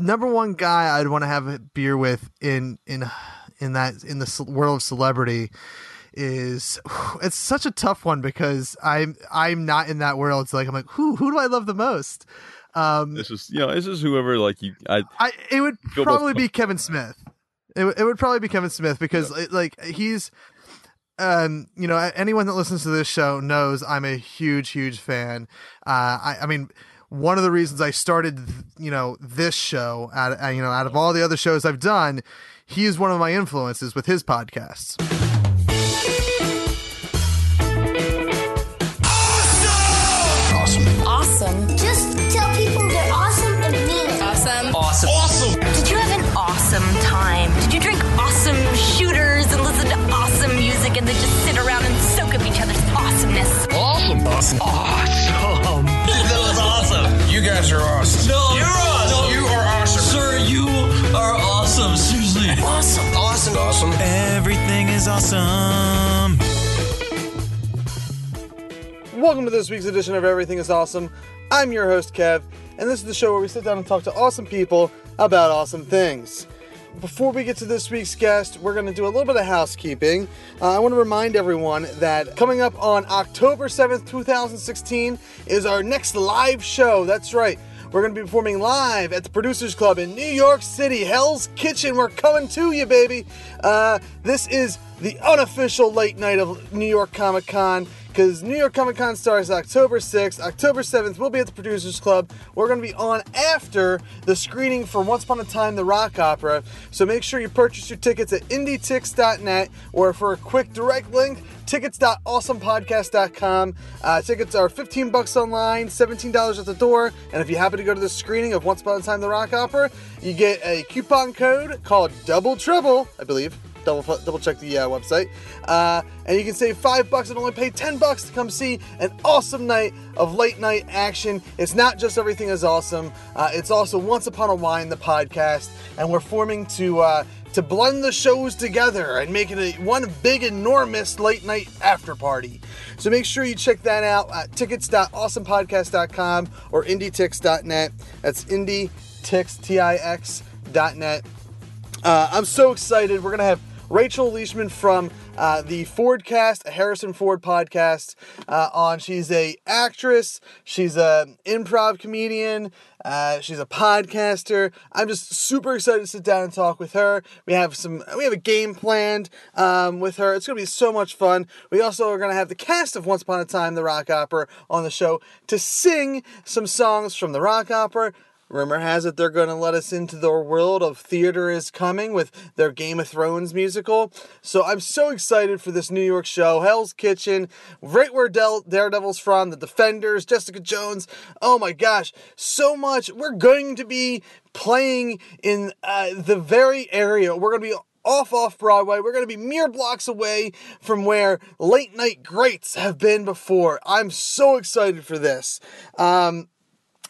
number one guy I'd want to have a beer with in in in that in the world of celebrity is it's such a tough one because I'm I'm not in that world. So like I'm like who who do I love the most? Um, This is you know this is whoever like you. I I it would probably be Kevin Smith. It, it would probably be Kevin Smith because it, like he's um you know anyone that listens to this show knows I'm a huge huge fan. Uh I I mean one of the reasons I started you know this show out uh, you know out of all the other shows I've done he is one of my influences with his podcasts. Awesome. Awesome. Awesome. Just tell people they're awesome and mean it. Awesome. Awesome. Awesome. Did you have an awesome time? Did you drink awesome shooters and listen to awesome music and then just sit around and soak up each other's awesomeness? Awesome. Awesome. Awesome. That was awesome. You guys are awesome. No, you're awesome. You are awesome. Sir, you are awesome. Seriously. Awesome. Awesome. Awesome. Everything is awesome. Welcome to this week's edition of Everything is Awesome. I'm your host, Kev, and this is the show where we sit down and talk to awesome people about awesome things. Before we get to this week's guest, we're going to do a little bit of housekeeping. Uh, I want to remind everyone that coming up on October 7th, 2016, is our next live show. That's right. We're going to be performing live at the Producers Club in New York City, Hell's Kitchen. We're coming to you, baby. Uh, this is the unofficial late night of New York Comic Con because New York Comic Con starts October 6th. October 7th, we'll be at the Producers Club. We're going to be on after the screening for Once Upon a Time, the Rock Opera. So make sure you purchase your tickets at indietix.net or for a quick direct link, tickets.awesomepodcast.com. Uh, tickets are 15 bucks online, $17 at the door. And if you happen to go to the screening of Once Upon a Time, the Rock Opera, you get a coupon code called Double Trouble, I believe double double check the uh, website, uh, and you can save five bucks and only pay ten bucks to come see an awesome night of late night action. It's not just everything is awesome; uh, it's also Once Upon a Wine, the podcast, and we're forming to. Uh, to blend the shows together and make it a one big enormous late night after party. So make sure you check that out at tickets.awesomepodcast.com or indietix.net. That's indietix. Uh, I'm so excited. We're gonna have Rachel Leishman from uh, the Fordcast, Harrison Ford podcast, uh, on. She's a actress. She's a improv comedian. Uh, she's a podcaster. I'm just super excited to sit down and talk with her. We have some. We have a game planned um, with her. It's gonna be so much fun. We also are gonna have the cast of Once Upon a Time, the rock opera, on the show to sing some songs from the rock opera. Rumor has it they're going to let us into their world of theater is coming with their Game of Thrones musical. So I'm so excited for this New York show. Hell's Kitchen, right where Del- Daredevil's from, the Defenders, Jessica Jones. Oh my gosh, so much. We're going to be playing in uh, the very area. We're going to be off off Broadway. We're going to be mere blocks away from where late night greats have been before. I'm so excited for this. Um,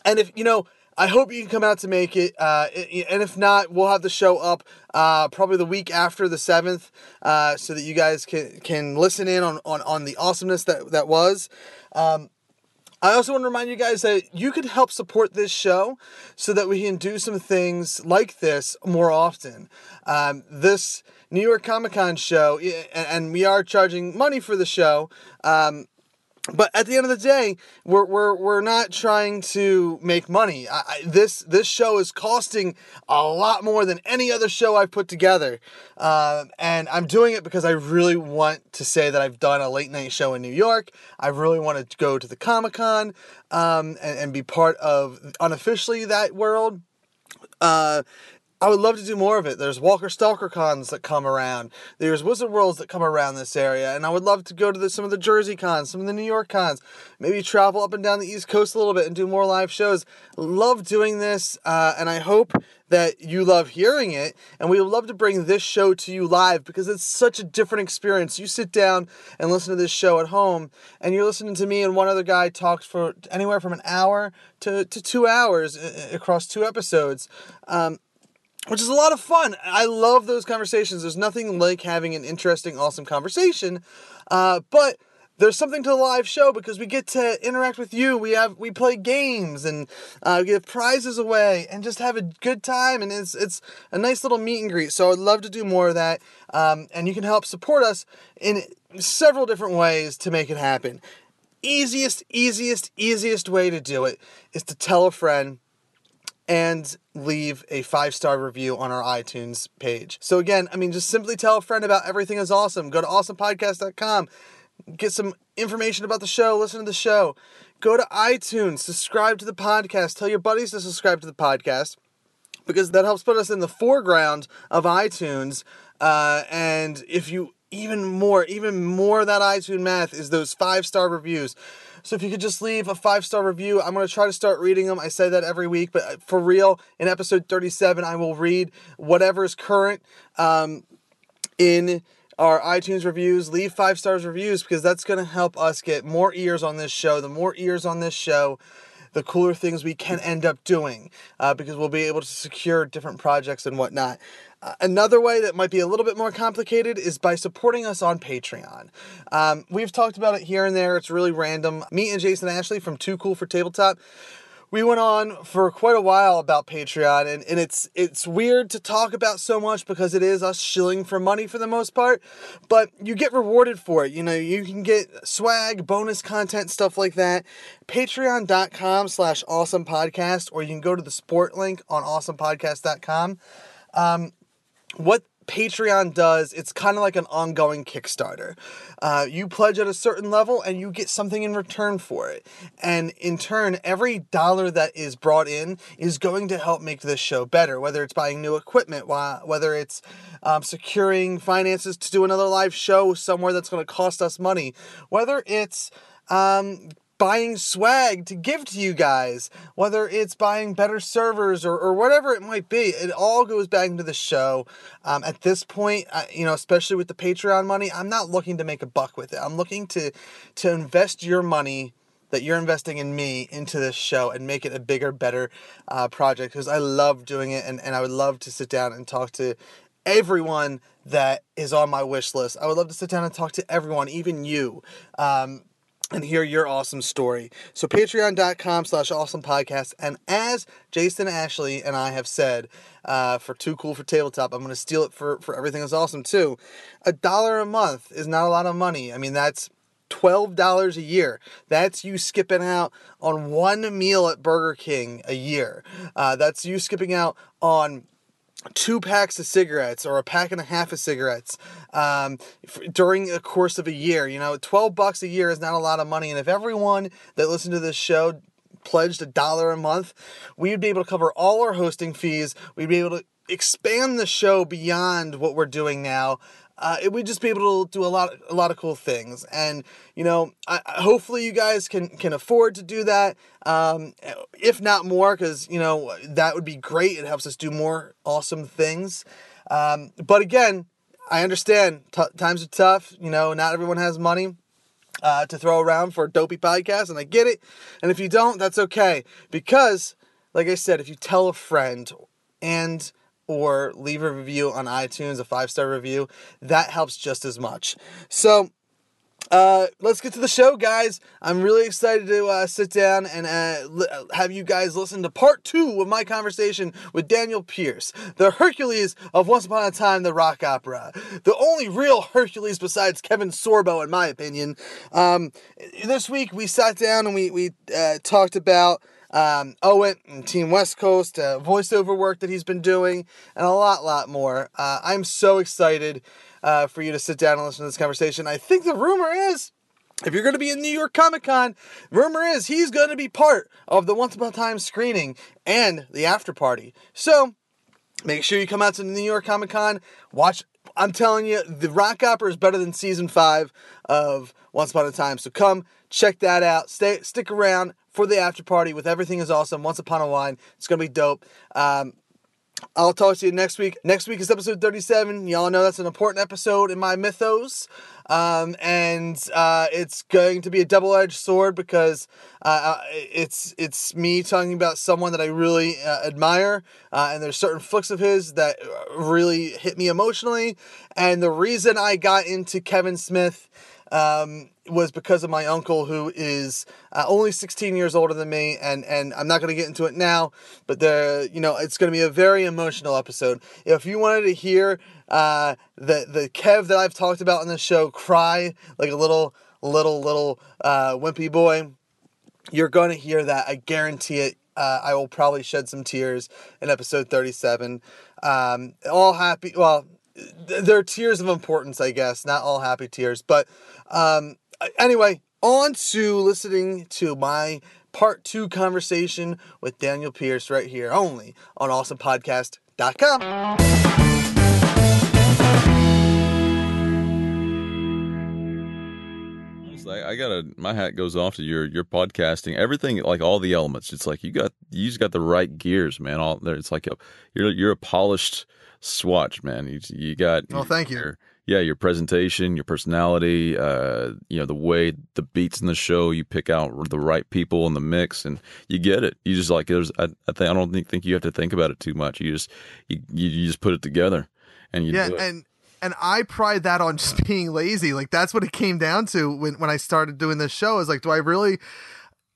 and if you know, I hope you can come out to make it. Uh, and if not, we'll have the show up uh, probably the week after the seventh, uh, so that you guys can can listen in on on, on the awesomeness that that was. Um, I also want to remind you guys that you could help support this show so that we can do some things like this more often. Um, this New York Comic Con show, and and we are charging money for the show. Um, but at the end of the day, we're we're, we're not trying to make money. I, I, this this show is costing a lot more than any other show I've put together, Um and I'm doing it because I really want to say that I've done a late night show in New York. I really want to go to the Comic Con um, and, and be part of unofficially that world. Uh, I would love to do more of it. There's Walker Stalker cons that come around. There's Wizard Worlds that come around this area, and I would love to go to the, some of the Jersey cons, some of the New York cons. Maybe travel up and down the East Coast a little bit and do more live shows. Love doing this, uh, and I hope that you love hearing it. And we would love to bring this show to you live because it's such a different experience. You sit down and listen to this show at home, and you're listening to me and one other guy talk for anywhere from an hour to, to two hours uh, across two episodes. Um, which is a lot of fun. I love those conversations. There's nothing like having an interesting, awesome conversation. Uh, but there's something to the live show because we get to interact with you. We have we play games and uh, give prizes away and just have a good time. And it's it's a nice little meet and greet. So I'd love to do more of that. Um, and you can help support us in several different ways to make it happen. Easiest, easiest, easiest way to do it is to tell a friend and leave a five star review on our iTunes page. So, again, I mean, just simply tell a friend about everything is awesome. Go to awesomepodcast.com, get some information about the show, listen to the show. Go to iTunes, subscribe to the podcast, tell your buddies to subscribe to the podcast because that helps put us in the foreground of iTunes. Uh, and if you even more, even more that iTunes math is those five star reviews. So if you could just leave a five star review, I'm going to try to start reading them. I say that every week, but for real, in episode 37, I will read whatever is current um, in our iTunes reviews. Leave five stars reviews because that's going to help us get more ears on this show. The more ears on this show, the cooler things we can end up doing uh, because we'll be able to secure different projects and whatnot. Another way that might be a little bit more complicated is by supporting us on Patreon. Um, we've talked about it here and there. It's really random. Me and Jason Ashley from Too Cool for Tabletop we went on for quite a while about Patreon, and, and it's it's weird to talk about so much because it is us shilling for money for the most part, but you get rewarded for it. You know, you can get swag, bonus content, stuff like that. Patreon.com slash awesome podcast, or you can go to the sport link on awesomepodcast.com. Um, what Patreon does, it's kind of like an ongoing Kickstarter. Uh, you pledge at a certain level and you get something in return for it. And in turn, every dollar that is brought in is going to help make this show better, whether it's buying new equipment, whether it's um, securing finances to do another live show somewhere that's going to cost us money, whether it's um, buying swag to give to you guys, whether it's buying better servers or, or whatever it might be. It all goes back into the show. Um, at this point, I, you know, especially with the Patreon money, I'm not looking to make a buck with it. I'm looking to to invest your money that you're investing in me into this show and make it a bigger, better uh, project because I love doing it and, and I would love to sit down and talk to everyone that is on my wish list. I would love to sit down and talk to everyone, even you. Um, and hear your awesome story. So patreon.com slash awesome podcast. And as Jason Ashley and I have said, uh, for Too Cool for Tabletop, I'm going to steal it for, for Everything is Awesome too. A dollar a month is not a lot of money. I mean, that's $12 a year. That's you skipping out on one meal at Burger King a year. Uh, that's you skipping out on two packs of cigarettes or a pack and a half of cigarettes um, f- during the course of a year. You know, 12 bucks a year is not a lot of money. And if everyone that listened to this show pledged a dollar a month, we'd be able to cover all our hosting fees. We'd be able to expand the show beyond what we're doing now uh, it would just be able to do a lot, a lot of cool things. And you know, I, hopefully you guys can can afford to do that. Um, if not more, because you know that would be great. It helps us do more awesome things. Um, but again, I understand t- times are tough. You know, not everyone has money. Uh, to throw around for a dopey podcast, and I get it. And if you don't, that's okay. Because, like I said, if you tell a friend and or leave a review on iTunes, a five star review. That helps just as much. So, uh, let's get to the show, guys. I'm really excited to uh, sit down and uh, li- have you guys listen to part two of my conversation with Daniel Pierce, the Hercules of Once Upon a Time, the rock opera. The only real Hercules besides Kevin Sorbo, in my opinion. Um, this week we sat down and we, we uh, talked about um, Owen and Team West Coast, uh, voiceover work that he's been doing, and a lot, lot more. Uh, I'm so excited uh, for you to sit down and listen to this conversation. I think the rumor is. If you're going to be in New York Comic Con, rumor is he's going to be part of the Once Upon a Time screening and the after party. So make sure you come out to New York Comic Con. Watch. I'm telling you, the rock opera is better than season five of Once Upon a Time. So come check that out. Stay, stick around for the after party with Everything is Awesome, Once Upon a Wine. It's going to be dope. Um, I'll talk to you next week. Next week is episode 37. Y'all know that's an important episode in my mythos. Um, and uh, it's going to be a double edged sword because uh, it's it's me talking about someone that I really uh, admire. Uh, and there's certain flicks of his that really hit me emotionally. And the reason I got into Kevin Smith um, was because of my uncle who is uh, only 16 years older than me, and and I'm not going to get into it now, but the you know it's going to be a very emotional episode. If you wanted to hear uh, the the Kev that I've talked about on the show cry like a little little little uh, wimpy boy, you're going to hear that. I guarantee it. Uh, I will probably shed some tears in episode 37. Um, all happy. Well, th- they're tears of importance, I guess, not all happy tears. But um, anyway, on to listening to my part two conversation with Daniel Pierce right here, only on awesomepodcast.com. I gotta my hat goes off to your your podcasting everything like all the elements it's like you got you just got the right gears man all there it's like a you're you're a polished swatch man you you got Oh, thank you. Yeah your presentation your personality uh you know the way the beats in the show you pick out the right people in the mix and you get it. You just like there's I, I think I don't think, think you have to think about it too much. You just you, you, just put it together and you yeah do it. and and i pride that on just being lazy. Like that's what it came down to when, when i started doing this show is like do i really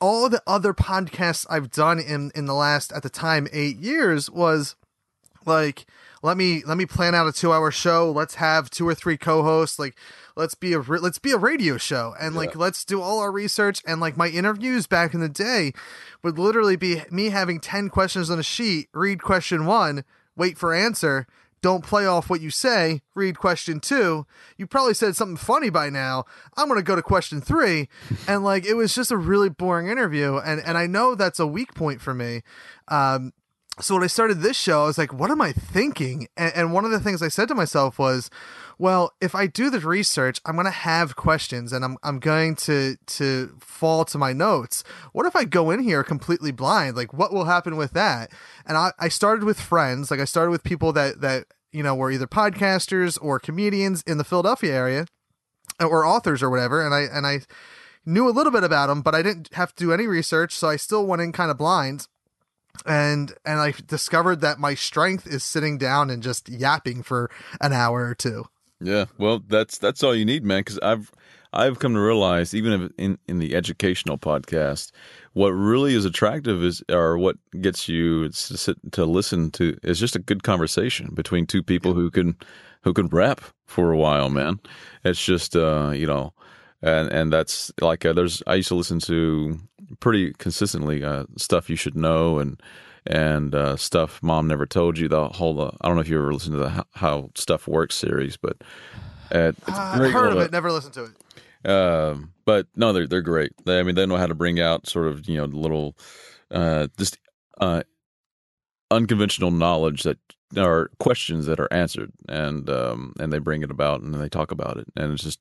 all the other podcasts i've done in in the last at the time eight years was like let me let me plan out a two hour show. Let's have two or three co-hosts. Like let's be a let's be a radio show. And like let's do all our research. And like my interviews back in the day would literally be me having 10 questions on a sheet. Read question one wait for answer. Don't play off what you say. Read question two. You probably said something funny by now. I'm going to go to question three. And like it was just a really boring interview. And and i know that's a weak point for me. Um so when I started this show, I was like, what am I thinking? And, and one of the things I said to myself was, well, if I do the research, I'm going to have questions and I'm, I'm going to, to fall to my notes. What if I go in here completely blind? Like what will happen with that? And I, I started with friends. Like I started with people that, that, you know, were either podcasters or comedians in the Philadelphia area uh, or authors or whatever. And I, and I knew a little bit about them, but I didn't have to do any research. So I still went in kind of blind and and I discovered that my strength is sitting down and just yapping for an hour or two. Yeah, well, that's that's all you need, man. Because I've I've come to realize, even in in the educational podcast, what really is attractive is, or what gets you to sit to listen to, is just a good conversation between two people who can who can rap for a while, man. It's just uh, you know, and and that's like uh, there's I used to listen to pretty consistently uh, stuff you should know and and uh, stuff mom never told you the whole uh, I don't know if you ever listened to the how, how stuff works series but uh, it's very heard of it, never listened to it. um, but no, they're they're great. They, I mean, they know how to bring out sort of you know little, uh, just uh, unconventional knowledge that are questions that are answered, and um, and they bring it about and they talk about it, and it's just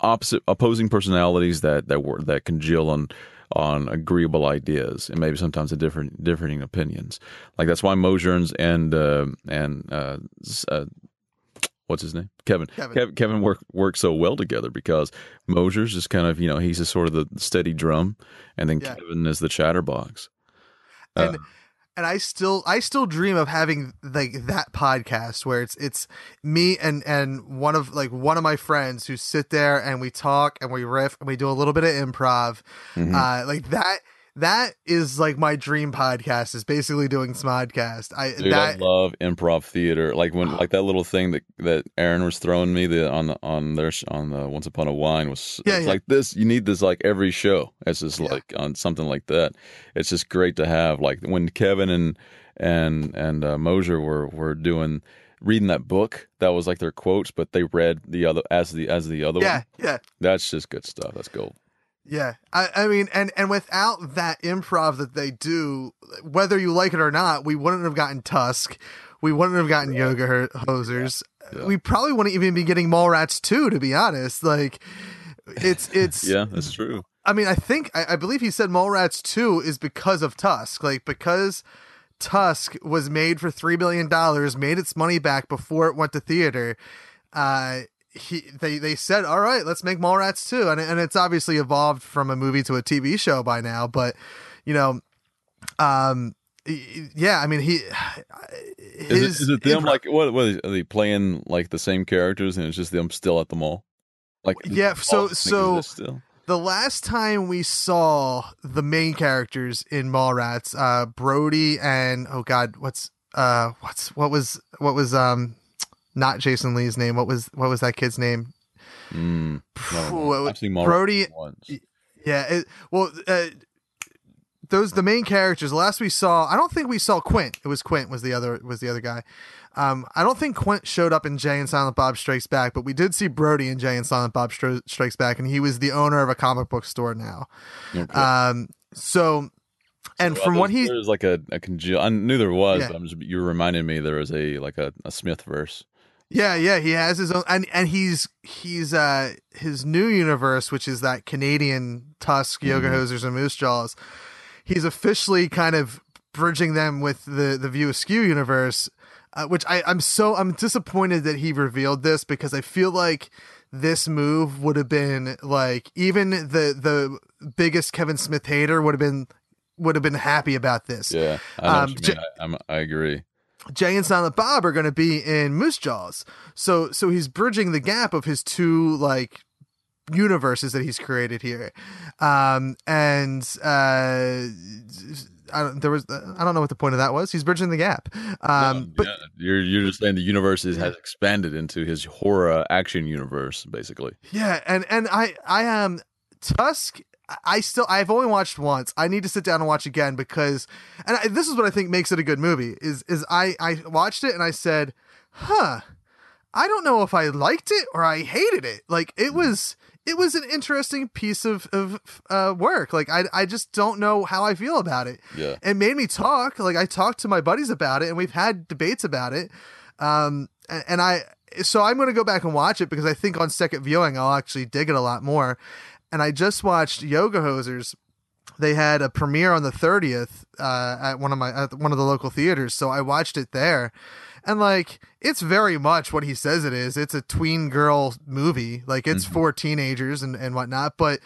opposite opposing personalities that that were that congeal on on agreeable ideas and maybe sometimes a different differing opinions. Like that's why Mosierns and uh, and uh, uh, what's his name? Kevin. Kevin. Kevin, Kevin work work so well together because Mosier's just kind of you know he's a sort of the steady drum, and then Yeah. Kevin is the chatterbox. And and I still I still dream of having like that podcast where it's it's me and and one of like one of my friends who sit there and we talk and we riff and we do a little bit of improv. Mm-hmm. Uh like that that is like my dream podcast is basically doing Smodcast. I Dude, I love improv theater. Like when like that little thing that that Erin was throwing me the on the on their sh- on the Once Upon a Wine was Yeah, yeah. like this. You need this like every show. It's just Yeah. like on something like that. It's just great to have. Like when Kevin and and and uh, Mosier were were doing reading that book that was like their quotes, but they read the other as the as the other yeah, one. yeah. That's just good stuff. That's gold. Yeah, I, I mean, and and without that improv that they do, whether you like it or not, we wouldn't have gotten Tusk, we wouldn't have gotten Yoga Ho- Hosers, Yeah. we probably wouldn't even be getting Mallrats two. To be honest, like it's it's. Yeah, that's true. I mean, I think I, I believe he said Mallrats two is because of Tusk, like because Tusk was made for three billion dollars, made its money back before it went to theater. Uh, he they they said, all right, let's make Mallrats too and and it's obviously evolved from a movie to a TV show by now, but you know, um, yeah, I mean he. Is it, is it them like what? What are they playing like the same characters and it's just them still at the mall? Like Yeah, so- so- still. The last time we saw the main characters in Mallrats, uh, Brody and oh god, what's uh, what's what was what was um, not Jason Lee's name? What was what was that kid's name? Mm, no, no. I've seen Brody-. Yeah, it, well, uh, those the main characters. Last we saw, I don't think we saw Quint. It was Quint was the other was the other guy. Um, I don't think Quint showed up in Jay and Silent Bob Strikes Back, but we did see Brody in Jay and Silent Bob Stro- Strikes Back, and he was the owner of a comic book store now. Okay. Um, so, and Well, from what he, there's like a, a conge- I knew there was, Yeah. but I'm just you reminded me there was a like a, a Smith verse. Yeah, yeah, he has his own, and and he's he's uh his new universe, which is that Canadian Tusk, Yoga Hosers, and Moose Jaws. He's officially kind of bridging them with the the View Askew universe, uh, which I I'm so I'm disappointed that he revealed this because I feel like this move would have been like even the the biggest Kevin Smith hater would have been would have been happy about this. Yeah, I Um, mean. I, I'm, I agree. Jay and Silent Bob are going to be in Moose Jaws. So so he's bridging the gap of his two like universes that he's created here. Um and uh I don't, there was I don't know what the point of that was. He's bridging the gap. Um but yeah, you're you're just saying the universe is, has expanded into his horror action universe, basically. Yeah, and and I I am Tusk. I still I've only watched once. I need to sit down and watch again because, and I, this is what I think makes it a good movie. Is is I I watched it and I said, huh, I don't know if I liked it or I hated it. Like it was it was an interesting piece of of uh, work. Like I I just don't know how I feel about it. Yeah. It made me talk. Like I talked to my buddies about it, and we've had debates about it. Um, and, and I so I'm going to go back and watch it because I think on second viewing I'll actually dig it a lot more. And I just watched Yoga Hosers. They had a premiere on the 30th uh, at one of my at one of the local theaters, so I watched it there. And like it's very much what he says it is. It's a tween girl movie. Like it's for teenagers and, and whatnot, but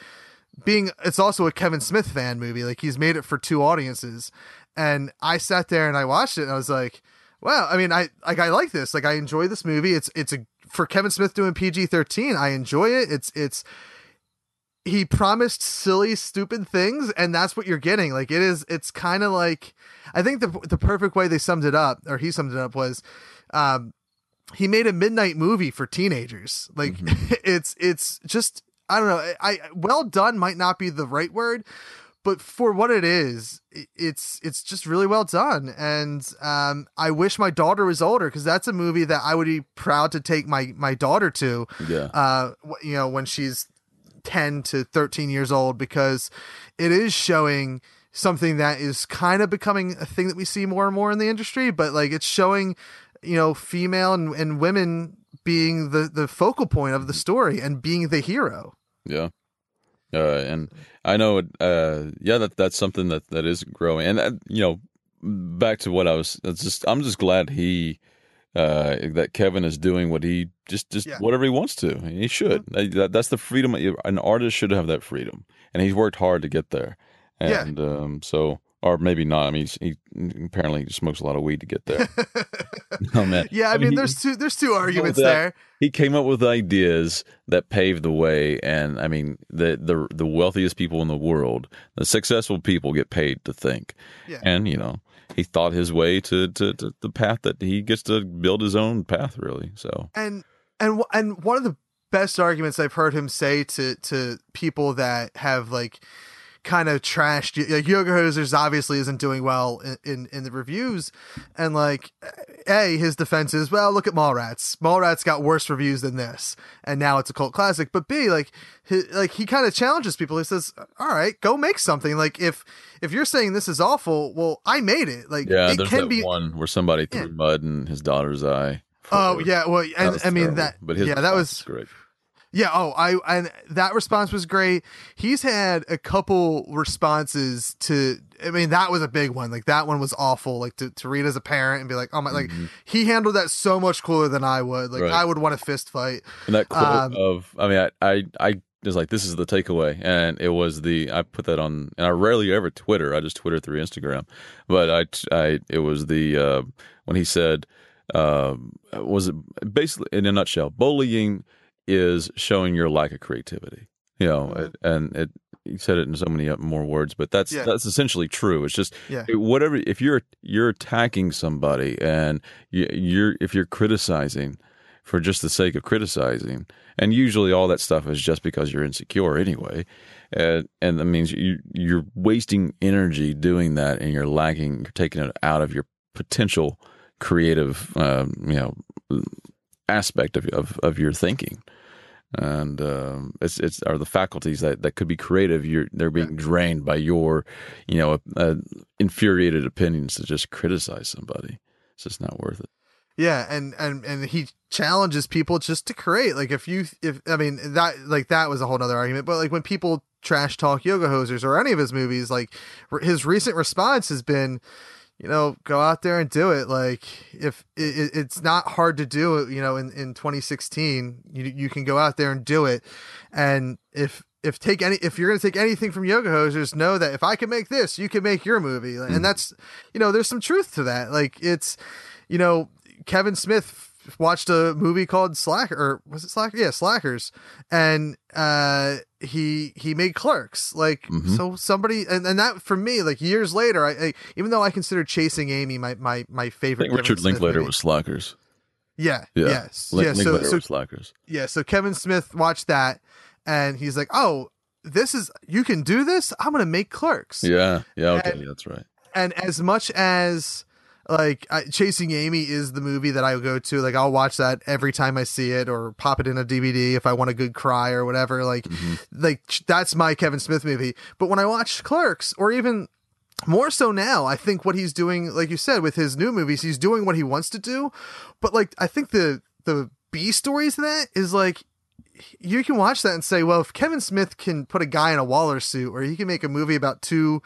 being it's also a Kevin Smith fan movie. Like he's made it for two audiences. And I sat there and I watched it and I was like, wow, I mean I like I like this. Like I enjoy this movie. It's it's a for Kevin Smith doing PG-13, I enjoy it. It's it's he promised silly stupid things and that's what you're getting. Like it is it's kind of like I think the the perfect way they summed it up or he summed it up was um he made a midnight movie for teenagers. Like it's it's just I don't know. I, I well done might not be the right word, but for what it is, it's it's just really well done. And um, I wish my daughter was older because that's a movie that I would be proud to take my my daughter to. Yeah. Uh, you know, when she's ten to thirteen years old, because it is showing something that is kind of becoming a thing that we see more and more in the industry. But like, it's showing you know female and, and women being the the focal point of the story and being the hero. Yeah. Uh, and I know, uh, yeah, that that's something that, that is growing. And, uh, you know, back to what I was, just, I'm just glad he, uh, that Kevin is doing what he just, just Yeah. whatever he wants to. He should. That, that's the freedom. An artist should have that freedom. And he's worked hard to get there. Yeah. And, um, so, or maybe not. I mean, he's, he apparently smokes a lot of weed to get there. oh, man. Yeah, I, mean, he- there's two there's two arguments that- there. he came up with ideas that paved the way and i mean the the the wealthiest people in the world the successful people get paid to think Yeah. and you know he thought his way to, to, to the path that he gets to build his own path really so. And and and one of the best arguments I've heard him say to to people that have like kind of trashed like Yoga Hosers obviously isn't doing well in, in in the reviews. And like a his defense is well look at Mallrats. Mallrats got worse reviews than this and now it's a cult classic. But B like he, like he kind of challenges people. He says all right go make something. Like if if you're saying this is awful well I made it. Like yeah it there's can that be one where somebody threw Yeah. mud in his daughter's eye. Oh yeah well and I mean terrible. that but his yeah that was great Yeah, oh, I and that response was great. He's had a couple responses to I mean, that was a big one. Like that one was awful. Like to, to read as a parent and be like, oh my like he handled that so much cooler than I would. Like Mm-hmm. Right. I would want a fist fight. And that quote Um, of, I mean, I, I, I was like, this is the takeaway, and it was the. I put that on, and I rarely ever Twitter. I just Twitter through Instagram, but I, I, it was the uh, when he said, uh, was it basically in a nutshell, bullying is showing your lack of creativity. You know, it- and it you said it in so many more words, but that's Yeah. that's essentially true. It's just Yeah. whatever if you're you're attacking somebody and you, you're if you're criticizing for just the sake of criticizing, and usually all that stuff is just because you're insecure anyway, and and that means you you're wasting energy doing that, and you're lacking, you're taking it out of your potential creative, um, you know, aspect of of, of your thinking. And um, it's it's are the faculties that, that could be creative. You're they're being drained by your, you know, uh, infuriated opinions to just criticize somebody. It's just not worth it. Yeah, and and and he challenges people just to create. Like if you if I mean that like that was a whole other argument. But like when people trash talk yoga hosers or any of his movies, like his recent response has been, you know, go out there and do it. Like if it, it- it's not hard to do it, you know, in in 2016, you you can go out there and do it. And if if take any if you're going to take anything from yoga hosers, know that if I can make this, you can make your movie. And mm-hmm. that's you know, there's some truth to that. Like it's you know, Kevin Smith watched a movie called Slacker or was it Slacker? Yeah, Slackers. And uh he he made clerks. Like Mhm. so somebody and, and that for me, like years later, I, I even though I consider Chasing Amy my my, my I favorite think Richard Smith Linklater movie. was Slackers. Yeah. Yeah. Yes. Lin- yeah. So, so Slackers. yeah, so Kevin Smith watched that and he's like, "Oh, this is you can do this. I'm going to make clerks." Yeah, yeah, okay, And- yeah, that's right. and as much as like I, chasing amy is the movie that i'll go to. Like i'll watch that every time i see it or pop it in a dvd if i want a good cry or whatever. Like mm-hmm. like that's my kevin smith movie. But when i watch clerks or even more so now i think what he's doing like you said with his new movies he's doing what he wants to do. But like i think the the b stories of that is like you can watch that and say, well, if Kevin Smith can put a guy in a Waller suit, or he can make a movie about two,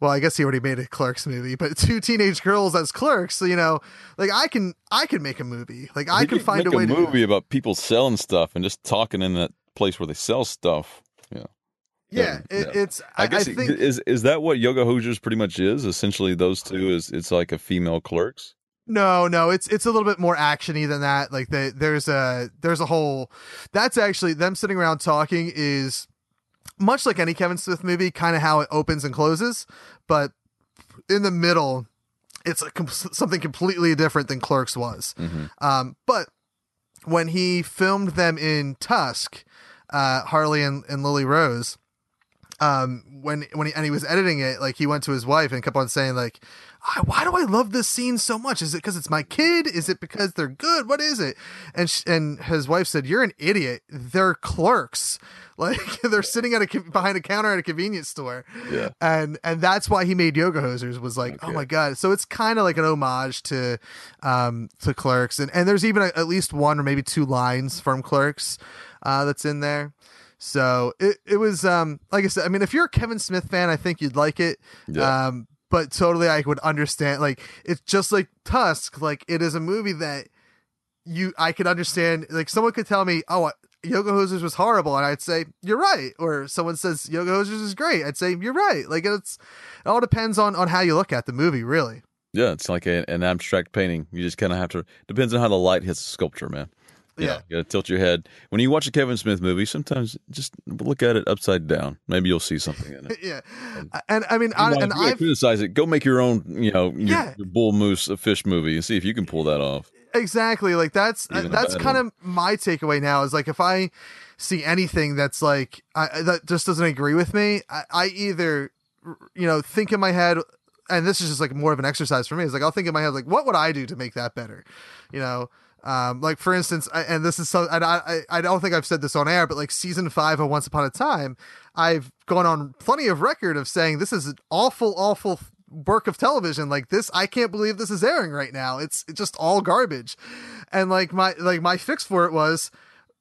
well, I guess he already made a Clerks movie, but two teenage girls as clerks, so, you know, like I can, I can make a movie, like I can could find a way a to. movie about people selling stuff and just talking in that place where they sell stuff. Yeah, Yeah, Yeah, it, it's. I, I guess I think is is that what Yoga Hosers pretty much is? Essentially, those two is it's like a female clerks. No, no, it's it's a little bit more actiony than that. Like the, there's a there's a whole that's actually them sitting around talking is much like any Kevin Smith movie, kind of how it opens and closes, but in the middle, it's a com- something completely different than Clerks was. Um, but when he filmed them in Tusk, uh, Harley and, and Lily Rose, um, when when he and he was editing it, like he went to his wife and kept on saying like, "I- "Why do I love this scene so much? Is it because it's my kid? Is it because they're good? What is it?" And sh- and his wife said, "You're an idiot. They're clerks. Like they're sitting at a behind a counter at a convenience store." Yeah. and and that's why he made Yoga Hosers was like, oh my god. So it's kind of like an homage to um to Clerks, and and there's even a, at least one or maybe two lines from Clerks uh, that's in there. So it it was um like I said. I mean, if you're a Kevin Smith fan, I think you'd like it. Yeah. Um, but totally, I would understand. Like it's just like Tusk. Like it is a movie that you I could understand. Like someone could tell me, oh. Yoga Hosers was horrible, and I'd say you're right. Or someone says Yoga Hosers is great, I'd say you're right. Like it's it all depends on on how you look at the movie, really. Yeah, it's like a, an abstract painting. You just kind of have to. Depends on how the light hits the sculpture, man. Yeah. you to tilt your head when you watch a Kevin Smith movie. Sometimes just look at it upside down. Maybe you'll see something in it. yeah, and I mean, I, and I've criticize it. Go make your own. You know, your, Yeah. your bull moose a fish movie and see if you can pull that off. exactly like that's Even that's kind of my takeaway now is like if I see anything that's like I, that just doesn't agree with me, I, I either you know think in my head, and this is just like more of an exercise for me. Is like I'll think in my head like what would I do to make that better, you know. Um, like for instance, I, and this is so, and I, I, I don't think I've said this on air, but like season five of Once Upon a Time, I've gone on plenty of record of saying this is an awful, awful work of television. Like this, I can't believe this is airing right now. It's, it's just all garbage. And like my, like my fix for it was,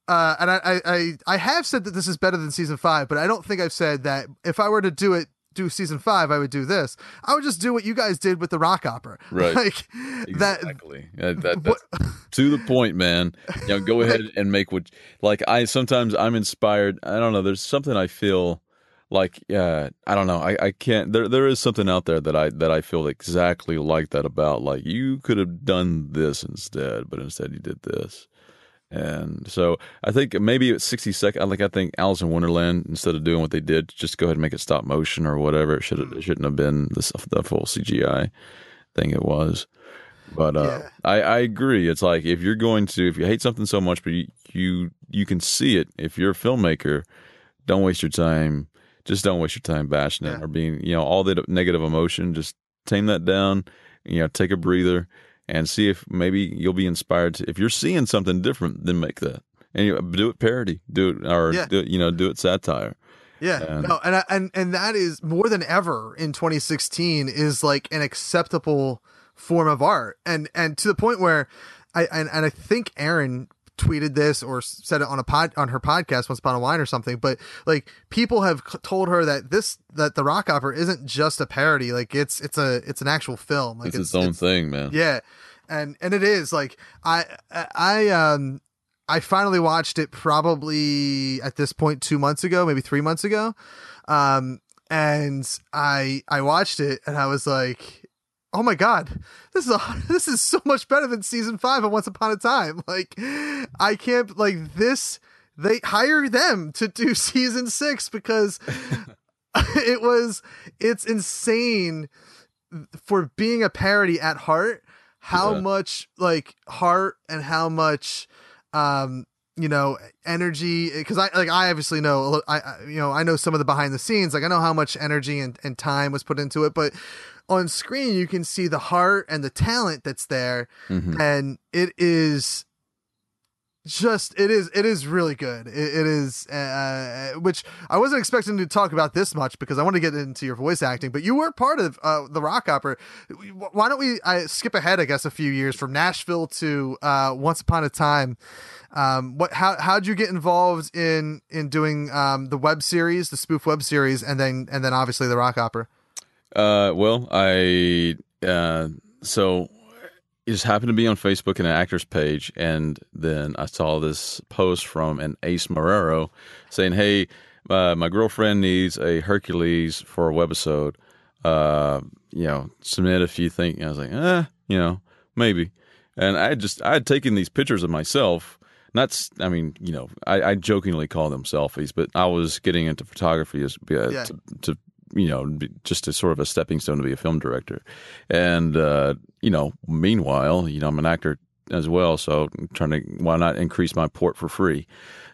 uh, and I, I, I, I have said that this is better than season five, but I don't think I've said that if I were to do it, do season five, I would do this. I would just do what you guys did with the rock opera. Right. Like. Exactly. That, that's to the point, man. You know, go ahead and make what. Like I sometimes I'm inspired. I don't know. There's something I feel like. Yeah, I don't know. I, I can't. There there is something out there that I that I feel exactly like that about. Like you could have done this instead, but instead you did this. And so I think maybe it's 60 seconds. Like I think Alice in Wonderland, instead of doing what they did, just go ahead and make it stop motion or whatever. It should it shouldn't have been the, the full CGI thing it was. But uh, Yeah. I, I agree. It's like if you're going to, if you hate something so much, but you, you you can see it. If you're a filmmaker, don't waste your time. Just don't waste your time bashing it or being, you know, all the negative emotion. Just tame that down. You know, take a breather and see if maybe you'll be inspired to. If you're seeing something different, then make that. And you do it parody, do it or Yeah. do it, you know, do it satire. Yeah, And- no, and I- and and that is more than ever in 2016 is like an acceptable form of art, and and to the point where I and, and I think Erin tweeted this or said it on a pod on her podcast once upon a wine or something but like people have c- told her that this that the rock opera isn't just a parody like it's it's a it's an actual film like It's, its own thing, man. yeah, and and it is like I I um I finally watched it probably at this point two months ago, maybe three months ago, um and I I watched it and I was like, oh my god, this is a, this is so much better than season five of Once Upon a Time. Like I can't like this. They hire them to do season six because it was it's insane for being a parody at heart how Yeah. much like heart and how much um you know energy because i like i obviously know I, I you know i know some of the behind the scenes like i know how much energy and, and time was put into it but on screen you can see the heart and the talent that's there Mhm. and it is just it is it is really good. It, it is uh which i wasn't expecting to talk about this much because i want to get into your voice acting but you were part of uh the rock opera. Why don't we I skip ahead i guess a few years from nashville to uh once upon a time. Um what how how'd you get involved in in doing um the web series the spoof web series and then and then obviously the rock opera Uh, well, I uh, so it just happened to be on Facebook in an actor's page, and then I saw this post from an Ace Marrero saying, "Hey, uh, my girlfriend needs a Hercules for a webisode. Uh, you know, submit if you think." And I was like, "Eh, you know, maybe." And I just I had taken these pictures of myself. Not, I mean, you know, I, I jokingly call them selfies, but I was getting into photography as uh, Yeah. to, to you know, just as sort of a stepping stone to be a film director. And, uh, you know, meanwhile, you know, I'm an actor as well. So I'm trying to, why not increase my port for free?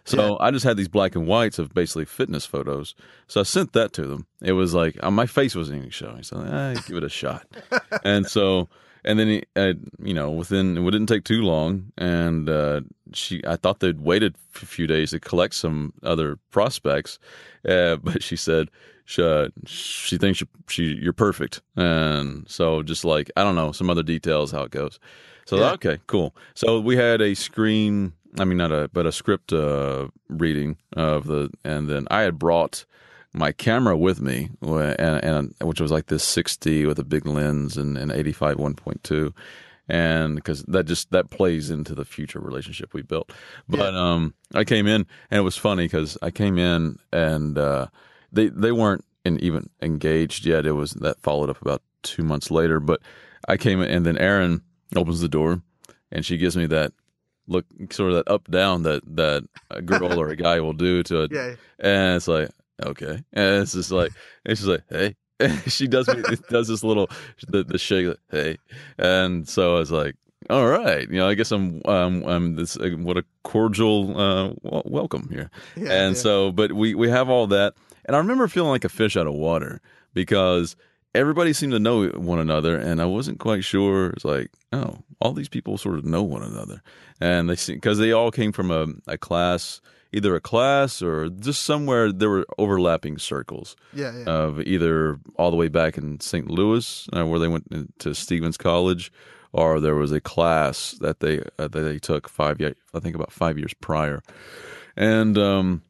So I just had these black and whites of basically fitness photos. So I sent that to them. It was like, uh, my face wasn't even showing. So I give it a shot. and so, and then, he, uh, you know, within, it didn't take too long. And, uh, she, I thought they'd waited a few days to collect some other prospects. Uh, but she said, she, uh, she thinks you're, she, you're perfect. And so just like, I don't know, some other details, how it goes. So, Yeah. okay, cool. So we had a screen, I mean, not a, but a script, uh, reading of the, and then I had brought, my camera with me, and, and which was like this 60 with a big lens and an 85 1.2, and because that just that plays into the future relationship we built. But um, I came in and it was funny because I came in and uh, they they weren't in, even engaged yet. It was that followed up about two months later. But I came in and then Erin opens the door and she gives me that look, sort of that up down that that a girl or a guy will do to a yeah and it's like, okay. And it's just like, it's just like, hey. she does me, does this little, the, the shake, like, hey. And so I was like, all right, you know, I guess I'm, um, I'm this, uh, what a cordial, uh, w- welcome here. Yeah, and yeah. so, but we, we have all that. And I remember feeling like a fish out of water because everybody seemed to know one another. And I wasn't quite sure. It's like, oh, all these people sort of know one another. And they see, because they all came from a, a class, either a class or just somewhere there were overlapping circles yeah yeah of either all the way back in St. Louis uh, where they went to Stephens College, or there was a class that they uh, that they took five I think about five years prior, and um,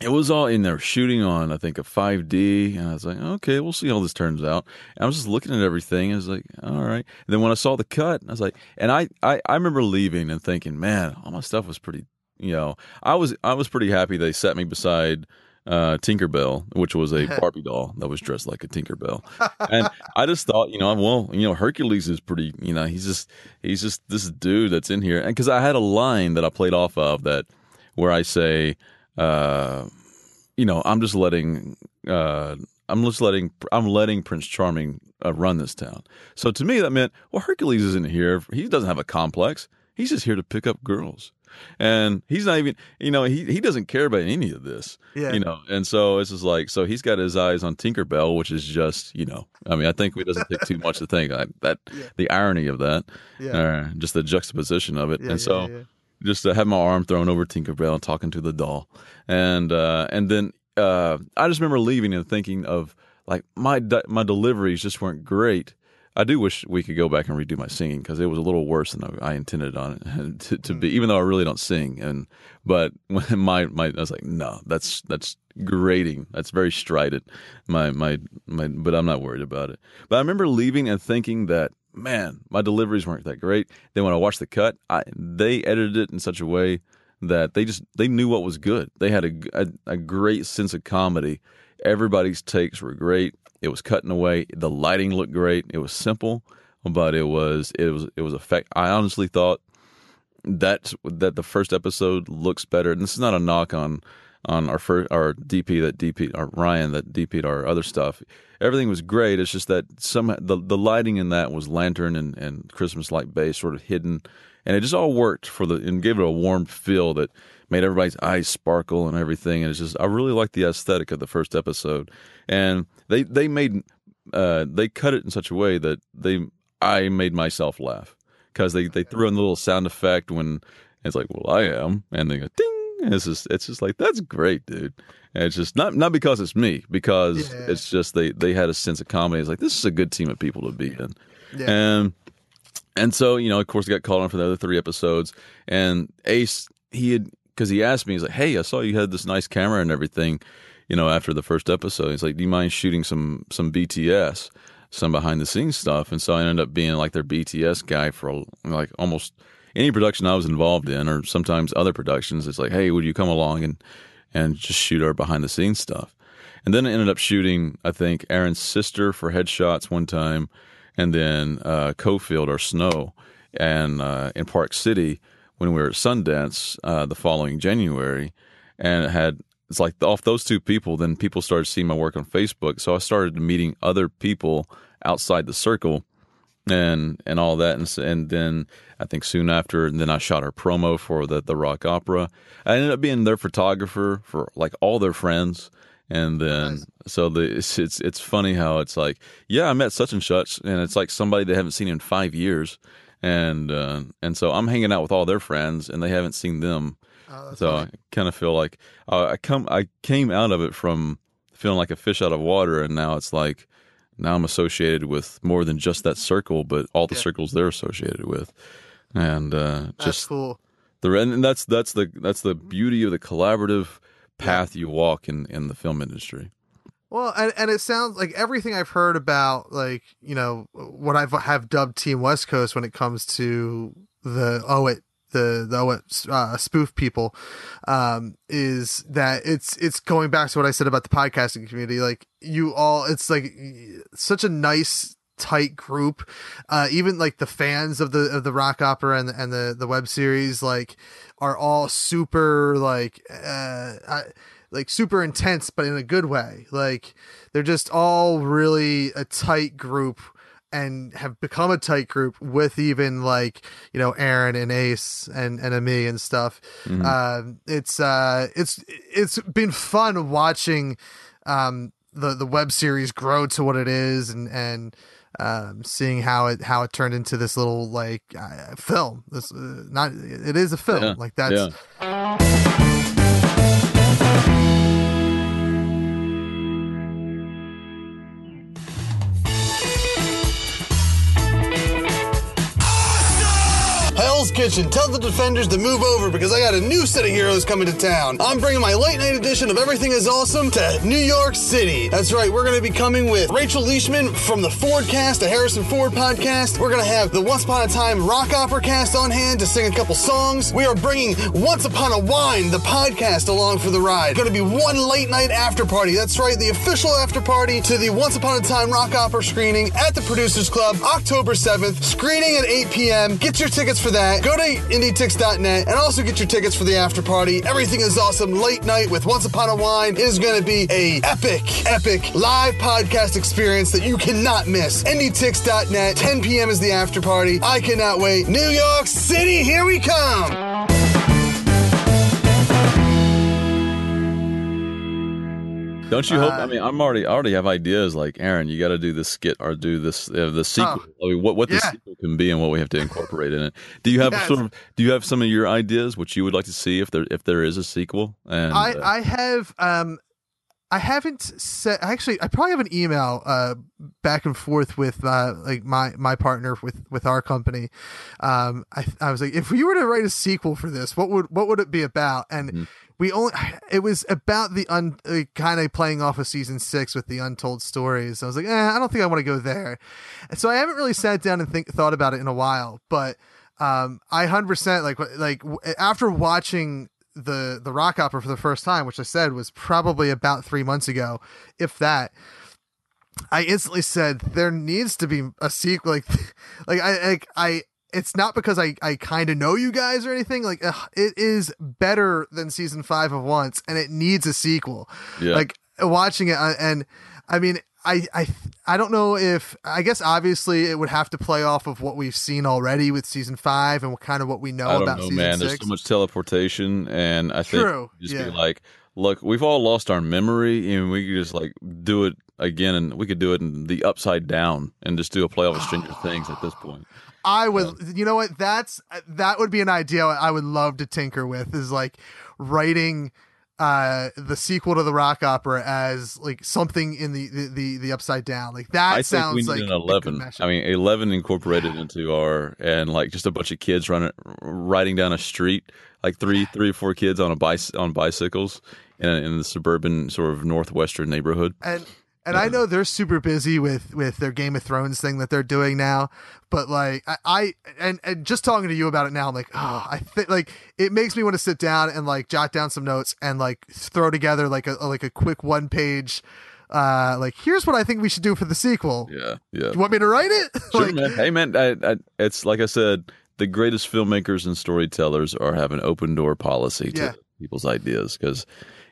it was all in there shooting on I think a 5D, and I was like, okay, we'll see how this turns out. And I was just looking at everything. I was like, all right. And then when I saw the cut, I was like, and I I, I remember leaving and thinking, man, all my stuff was pretty. You know, I was I was pretty happy they set me beside uh, Tinkerbell, which was a Barbie doll that was dressed like a Tinkerbell, and I just thought, you know, well, you know, Hercules is pretty, you know, he's just he's just this dude that's in here, and because I had a line that I played off of that where I say, uh, you know, I'm just letting, uh, I'm just letting, I'm letting Prince Charming uh, run this town. So to me, that meant, well, Hercules isn't here. He doesn't have a complex. He's just here to pick up girls. And he's not even, you know, he, he doesn't care about any of this, Yeah. you know. And so it's just like, so he's got his eyes on Tinkerbell, which is just, you know, I mean, I think it doesn't take too much to think like, that, the irony of that, Yeah. uh, just the juxtaposition of it. Yeah, and so, yeah, yeah. Just to have my arm thrown over Tinkerbell and talking to the doll, and uh, and then uh, I just remember leaving and thinking of like my de- my deliveries just weren't great. I do wish we could go back and redo my singing because it was a little worse than I I intended on it to, to be. Even though I really don't sing, and but when my my I was like, no, that's that's grating. That's very strident. My my my, but I'm not worried about it. But I remember leaving and thinking that man, my deliveries weren't that great. Then when I watched the cut, I, they edited it in such a way that they just they knew what was good. They had a, a, a great sense of comedy. Everybody's takes were great. It was cutting away. The lighting looked great. It was simple, but it was it was it was effect. I honestly thought that that the first episode looks better. And this is not a knock on on our first our DP that DP our Ryan that DP'd our other stuff. Everything was great. It's just that some the the lighting in that was lantern and, and Christmas light base sort of hidden, and it just all worked for the and gave it a warm feel that made everybody's eyes sparkle and everything. And it's just I really liked the aesthetic of the first episode, and they they made uh, they cut it in such a way that they I made myself laugh because they, they threw in the little sound effect when it's like, well, I am, and they go ding. It's just it's just like that's great, dude. And it's just not not because it's me, because Yeah. it's just they they had a sense of comedy. It's like this is a good team of people to be in, Yeah. and and so you know, of course, I got called on for the other three episodes, and Ace he had because he asked me, he's like, hey, I saw you had this nice camera and everything, you know, after the first episode. He's like, do you mind shooting some some BTS? some behind the scenes stuff, and so I ended up being like their BTS guy for like almost any production I was involved in, or sometimes other productions. It's like, hey, would you come along and and just shoot our behind the scenes stuff? And then I ended up shooting, I think, Erin's sister for headshots one time, and then uh, Cofield or Snow, and uh, in Park City when we were at Sundance uh, the following January, and it had it's like off those two people, then people started seeing my work on Facebook. So I started meeting other people outside the circle and and all that. And, and then I think soon after, and then I shot her promo for the, the rock opera. I ended up being their photographer for like all their friends. And then, so the it's, it's it's funny how it's like, yeah, I met such and such, and it's like somebody they haven't seen in five years, and uh, and so I'm hanging out with all their friends, and they haven't seen them, so I kind of feel like uh, I come I came out of it from feeling like a fish out of water, and now it's like now I'm associated with more than just that circle, but all the circles they're associated with, and uh, That's just cool. the and that's that's the that's the beauty of the collaborative path you walk in in the film industry. Well, and, and it sounds like everything I've heard about, like you know, what I've have dubbed Team West Coast when it comes to the oh it the the uh, spoof people, um, is that it's it's going back to what I said about the podcasting community. Like you all, it's like such a nice tight group. Uh, even like the fans of the of the rock opera and the, and the the web series like are all super like uh. I, like super intense but in a good way like they're just all really a tight group and have become a tight group with even like you know Erin and ace and and Ami and stuff. Um it's uh it's it's been fun watching um the the web series grow to what it is and and um seeing how it how it turned into this little like uh, film. This uh, not it is a film. Yeah, like that's yeah. Hell Hell's Kitchen, tell the defenders to move over because I got a new set of heroes coming to town. I'm bringing my late night edition of Everything is Awesome to New York City. That's right, we're going to be coming with Rachel Leishman from the Fordcast, the Harrison Ford podcast. We're going to have the Once Upon a Time Rock Opera cast on hand to sing a couple songs. We are bringing Once Upon a Wine, the podcast, along for the ride. Going to be one late night after party. That's right, the official after party to the Once Upon a Time Rock Opera screening at the Producers Club, October 7th, screening at 8 p.m. Get your tickets for that. Go to indietix.net and also get your tickets for the after party. Everything is awesome. Late night with Once Upon a Wine is going to be a epic, epic live podcast experience that you cannot miss. Indietix.net, 10 p.m. is the after party. I cannot wait. New York City, here we come. Don't you hope? Uh, I mean, I'm already I already have ideas. Like Erin, you got to do this skit or do this uh, the sequel. I mean, what what the Oh, sequel can be and what we have to incorporate in it. Do you have Yes. sort of do you have some of your ideas which you would like to see if there if there is a sequel? And I uh, I have um I haven't said actually I probably have an email uh back and forth with uh like my my partner with with our company. Um I I was like if we were to write a sequel for this what would what would it be about? And Mm-hmm. We only it was about the un uh, kind of playing off of season 6 with the untold stories. I was like, "Eh, I don't think I want to go there." And so I haven't really sat down and think thought about it in a while, but um I 100% like like after watching the the rock opera for the first time, which I said was probably about three months ago, if that. I instantly said there needs to be a sequel. Like, like I, like I. It's not because I I kind of know you guys or anything. Like, ugh, it is better than season five of Once, and it needs a sequel. Yeah. Like watching it, uh, and I mean, I I I don't know if I guess obviously it would have to play off of what we've seen already with season five and what kind of what we know I don't about know, season man. six. There's so much teleportation, and I think True, just yeah. be like, look, we've all lost our memory, and we could just like do it again, and we could do it in the upside down, and just do a play off of Stranger Things at this point. I would, you know what? That's that would be an idea I would love to tinker with. Is like writing uh the sequel to the rock opera as like something in the the the, the upside down. Like that I think sounds we need like an eleven. I mean, eleven incorporated into our and like just a bunch of kids running, riding down a street, like three, three or four kids on a bicy- on bicycles in, in the suburban sort of northwestern neighborhood. and and I know they're super busy with with their Game of Thrones thing that they're doing now, but like I, I and and just talking to you about it now, I'm like, oh, I think like it makes me want to sit down and like jot down some notes and like throw together like a like a quick one page, uh, like here's what I think we should do for the sequel. Yeah, yeah. You want me to write it? Sure, like, man. Hey, man. I, I, it's like I said, the greatest filmmakers and storytellers are have an open door policy to Yeah. People's ideas because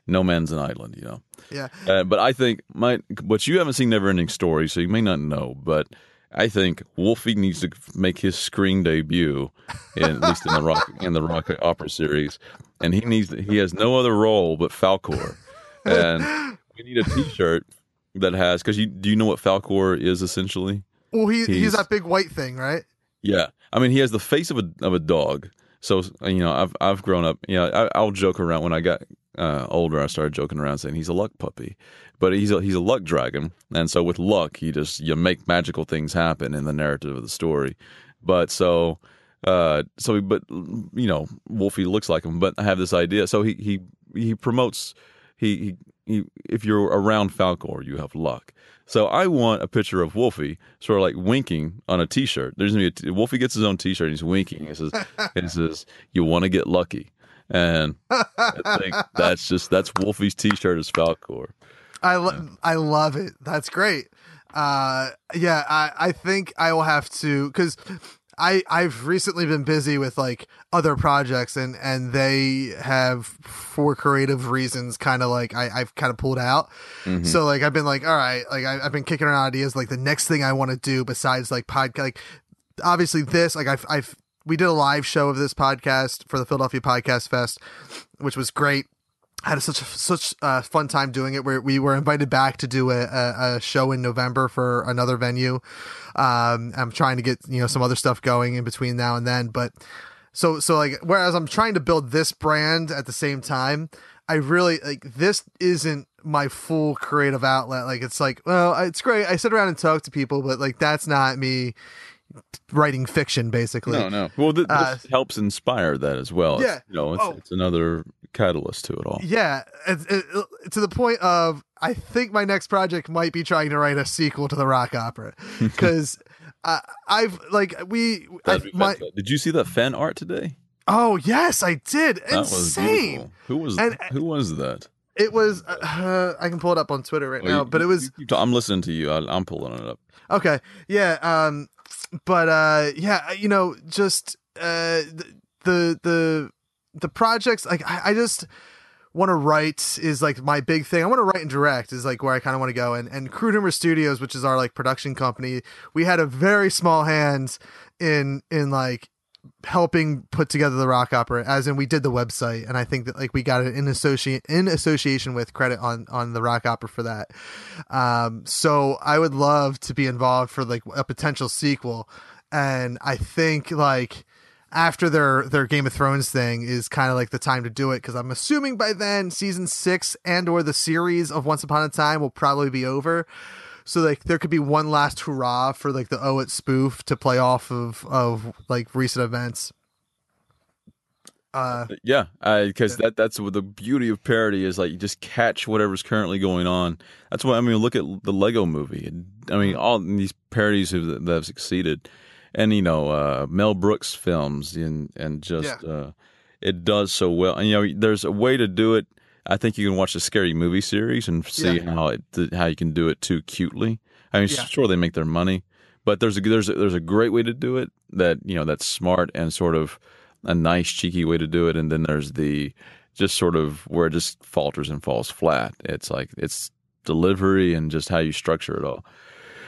no man's an island, you know. yeah. Uh, but I think my but you haven't seen Neverending Story, so you may not know. But I think Wolfie needs to make his screen debut, in, at least in the rock in the rock opera series, and he needs he has no other role but Falkor, and we need a T-shirt that has because you do you know what Falkor is essentially? Well, he, he's, He's- that big white thing, right? Yeah, I mean he has the face of a of a dog. So you know, I've I've grown up. You know, I, I'll joke around when I got uh, older. I started joking around saying he's a luck puppy, but he's a, he's a luck dragon, and so with luck, you just you make magical things happen in the narrative of the story. But so. Uh, so, but you know, Wolfie looks like him. But I have this idea. So he he he promotes. He he, he if you're around Falkor, you have luck. So I want a picture of Wolfie, sort of like winking on a T-shirt. There's gonna be a t- Wolfie gets his own T-shirt. and He's winking. It says, "It says you want to get lucky," and I think that's just that's Wolfie's T-shirt as Falkor. I lo- I love it. That's great. Uh, yeah, I I think I will have to because I I've recently been busy with like other projects and and they have for creative reasons kind of like I I've kind of pulled out. Mm-hmm. So like I've been like all right, like I, I've been kicking around ideas like the next thing I want to do besides like podcast like obviously this like I've I've we did a live show of this podcast for the Philadelphia Podcast Fest, which was great had such a, such a fun time doing it. Where we were invited back to do a, a, a show in November for another venue. Um, I'm trying to get you know some other stuff going in between now and then, but so so like whereas I'm trying to build this brand at the same time, I really like this isn't my full creative outlet. Like it's like well, it's great. I sit around and talk to people, but like that's not me writing fiction basically. No, no. Well, th- Uh, this helps inspire that as well. Yeah. It's, you know, it's, Oh. it's another catalyst to it all. Yeah, it, to the point of I think my next project might be trying to write a sequel to the rock opera because uh, I've like we I, my. Did you see that fan art today? oh yes I did That insane. beautiful. Who was And- who was that? It was uh, I can pull it up on Twitter right Well, now, you- but it was I'm listening to you. I, I'm pulling it up. Okay. Yeah. Um. But uh. Yeah. You know, just uh. The the the projects like I, I just want to write is like my big thing. I want to write and direct is like where I kind of want to go. And and Crude Humor Studios, which is our like production company, we had a very small hand in in like helping put together the rock opera as in we did the website and i think that like we got it in associate in association with credit on on the rock opera for that. Um so i would love to be involved for like a potential sequel and i think like after their their game of thrones thing is kind of like the time to do it because i'm assuming by then season six and or the series of once upon a time will probably be over so like there could be one last hurrah for like the Owen spoof to play off of of like recent events. Uh Yeah, because that that's what the beauty of parody is like you just catch whatever's currently going on. That's why I mean look at the Lego Movie. I mean all these parodies have, that have succeeded, and you know uh, Mel Brooks films and and just Yeah. uh, it does so well. And you know there's a way to do it. I think you can watch the Scary Movie series and see Yeah. how it how you can do it too cutely. I mean, Yeah. sure they make their money, but there's a there's a, there's a great way to do it that you know that's smart and sort of a nice cheeky way to do it, and then there's the just sort of where it just falters and falls flat. It's like it's delivery and just how you structure it all.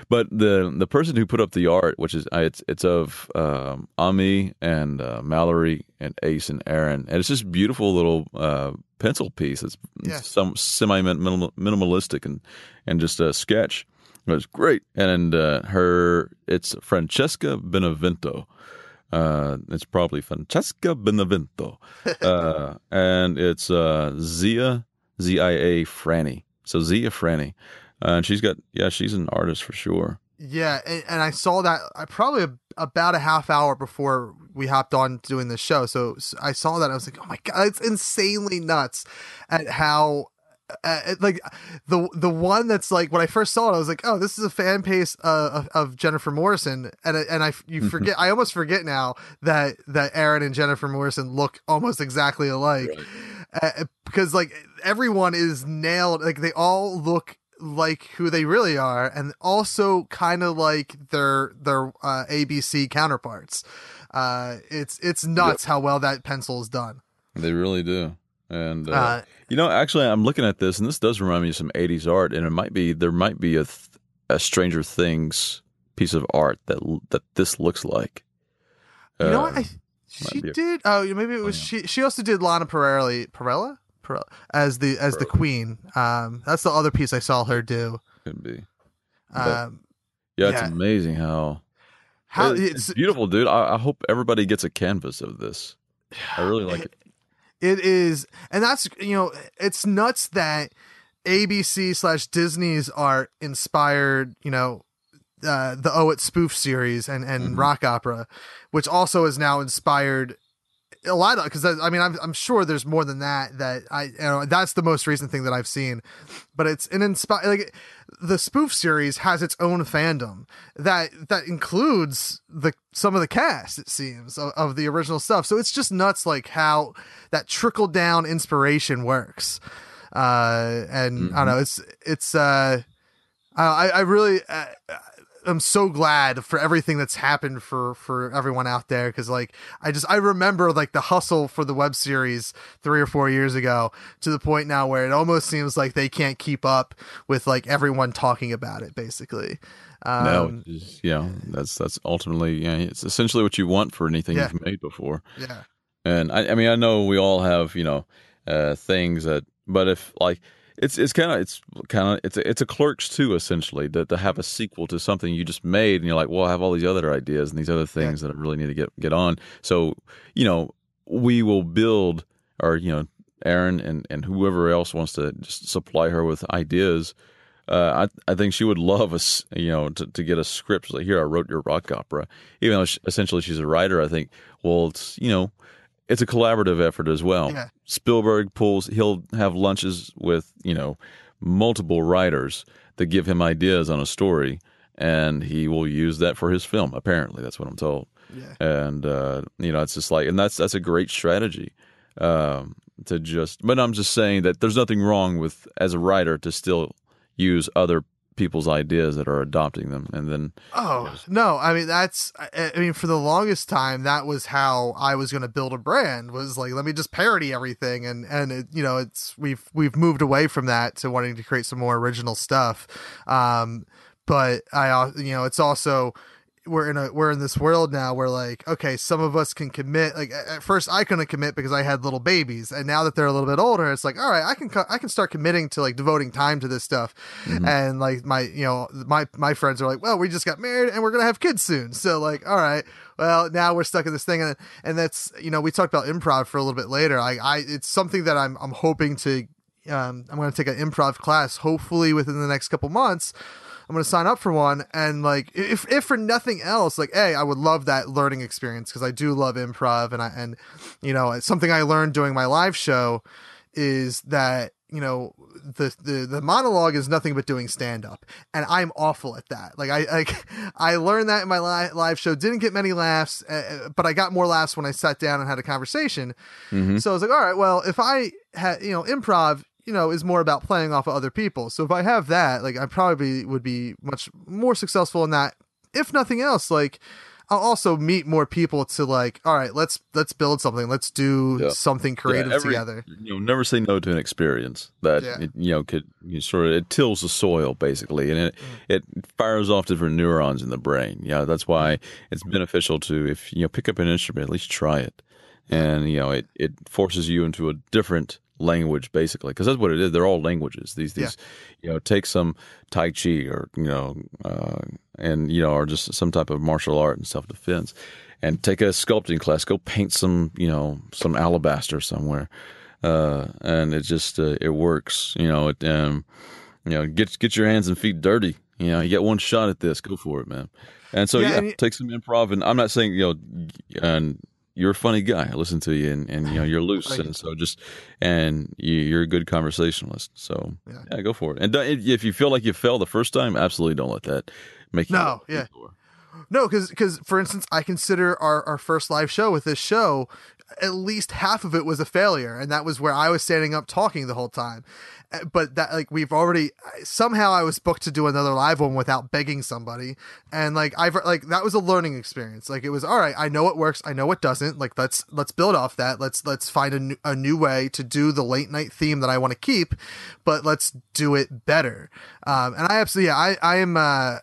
But the the person who put up the art, which is uh, it's it's of um, Ami and uh, Mallory and Ace and Erin, and it's just beautiful little uh, pencil piece. It's Yeah. some semi minimal, minimalistic and and just a sketch. It was great, and uh, her it's Francesca Benevento. Uh, it's probably Francesca Benevento, uh, and it's uh, Zia Z I A Franny. So Zia Franny, uh, and she's got yeah, she's an artist for sure. yeah, and, and I saw that I probably a, about a half hour before we hopped on doing the show. So, so I saw that I was like, oh my god, it's insanely nuts at how. Uh, like the the one that's like when I first saw it, I was like, "Oh, this is a fan base uh, of, of Jennifer Morrison," and I- and I you forget, I almost forget now that that Erin and Jennifer Morrison look almost exactly alike, uh, because like everyone is nailed, like they all look like who they really are, and also kind of like their their uh, ABC counterparts. Uh, it's it's nuts how well that pencil is done. They really do. And uh, Uh, you know, actually, I'm looking at this, and this does remind me of some '80s art, and it might be there might be a, th- a Stranger Things piece of art that that this looks like. You know Uh, what? I, she did. Oh, maybe it was she. She also did Lana Perelli, Perella, As the as the queen. Um, that's the other piece I saw her do. Could be. But- Um, Yeah, it's yeah. amazing how how It- it's, it's beautiful, dude. I, I hope everybody gets a canvas of this. I really like it. It is, and that's you know, it's nuts that ABC slash Disney's art inspired you know uh, the OUAT spoof series and and Mhm. rock opera, which also is now inspired a lot of because I mean I'm I'm sure there's more than that that I you know that's the most recent thing that I've seen, but it's an inspire like the spoof series has its own fandom that that includes the some of the cast it seems of, of the original stuff. So it's just nuts like how that trickle down inspiration works. Uh, and I don't know it's it's uh I I really. Uh, I'm so glad for everything that's happened for for everyone out there because like I just I remember like the hustle for the web series three or four years ago to the point now where it almost seems like they can't keep up with like everyone talking about it basically. Um, no, just, you that's that's ultimately, yeah, it's essentially what you want for anything Yeah. you've made before. yeah, And I, I mean, I know we all have, you know, uh, things that, but if like, it's it's kind of it's kind of it's a, it's a clerks too essentially to, to have a sequel to something you just made and you're like well I have all these other ideas and these other things that I really need to get get on so you know we will build or you know Erin and and whoever else wants to just supply her with ideas uh, I I think she would love us, you know, to, to get a script like here. I wrote your rock opera, even though she, essentially she's a writer. I think well, it's you know, it's a collaborative effort as well. Yeah. Spielberg pulls. He'll have lunches with you know multiple writers that give him ideas on a story, and he will use that for his film. Apparently, that's what I'm told. Yeah. And uh, you know, it's just like, and that's that's a great strategy um, to just. But I'm just saying that there's nothing wrong with as a writer to still use other people's ideas that are adopting them, and then Oh no! I mean that's. I I mean, for the longest time, that was how I was going to build a brand. Was like, let me just parody everything, and and it, you know, it's we've we've moved away from that to wanting to create some more original stuff. Um, but I, you know, it's also we're in a we're in this world now where like okay some of us can commit like at first i couldn't commit because i had little babies and now that they're a little bit older it's like all right i can co- i can start committing to like devoting time to this stuff. And like my you know my my friends are like well we just got married and we're gonna have kids soon. So like all right well now we're stuck in this thing. And and that's you know we talked about improv for a little bit later. I i it's something that i'm i'm hoping to um, I'm going to take an improv class, hopefully within the next couple months. I'm going to sign up for one. And like, if, if for nothing else, like, hey, I would love that learning experience because I do love improv. And I, and, you know, it's something I learned doing my live show is that, you know, the, the, the monologue is nothing but doing stand up. And I'm awful at that. Like, I, like, I learned that in my li- live show, didn't get many laughs, uh, but I got more laughs when I sat down and had a conversation. So I was like, all right, well, if I had, you know, improv, you know, is more about playing off of other people. So if I have that, like, I probably would be much more successful in that. If nothing else, like, I'll also meet more people to like, all right, let's let's build something. Let's do Yeah. something creative Yeah, every- together. You know, never say no to an experience that Yeah. it, you know could you sort of it tills the soil basically, and it Mm. it fires off different neurons in the brain. Yeah, that's why it's beneficial to if you know pick up an instrument, at least try it, and you know it it forces you into a different language basically because that's what it is. They're all languages. These these you know take some tai chi or you know uh, and you know or just some type of martial art and self defense. And take a sculpting class. Go paint some, you know, some alabaster somewhere uh, and it just uh, it works. You know, it um, you know, get get your hands and feet dirty. You know, you get one shot at this, go for it, man. And so Yeah, yeah, and take some improv. And I'm not saying you know, and you're a funny guy. I listen to you, and, and you know you're loose, and so just and you, you're a good conversationalist. So Yeah. yeah, go for it. And if you feel like you fell the first time, absolutely don't let that make you No, yeah. No, because because for instance, I consider our, our first live show with this show, at least half of it was a failure, and that was where I was standing up talking the whole time. Uh, But that like we've already somehow I was booked to do another live one without begging somebody, and like I've like that was a learning experience. Like it was all right. I know what works. I know what doesn't. Like let's let's build off that. Let's let's find a new, a new way to do the late night theme that I want to keep, but let's do it better. Um, and I absolutely yeah, I I am a,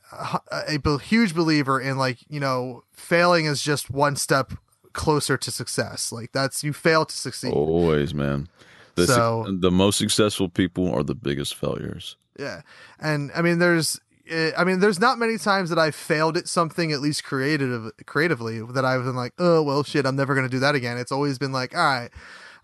a huge believer in like you know failing is just one step closer to success. Like that's you fail to succeed. Always, man. The, So- the most successful people are the biggest failures. Yeah, and I mean, there's, eh, I mean, there's not many times that I've failed at something, at least creative, creatively, that I've been like, oh well, shit, I'm never gonna do that again. It's always been like, all right,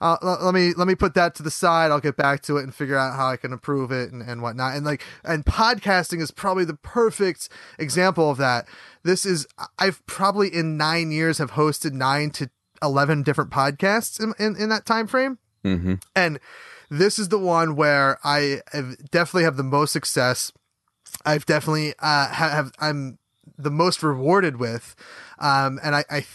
uh, l- let me let me put that to the side. I'll get back to it and figure out how I can improve it and, and whatnot. And like, and podcasting is probably the perfect example of that. This is, I've probably in nine years have hosted nine to eleven different podcasts in in, in that time frame hmm and this is the one where I have definitely have the most success. I've definitely uh, ha- have I'm the most rewarded with, um, and I, I,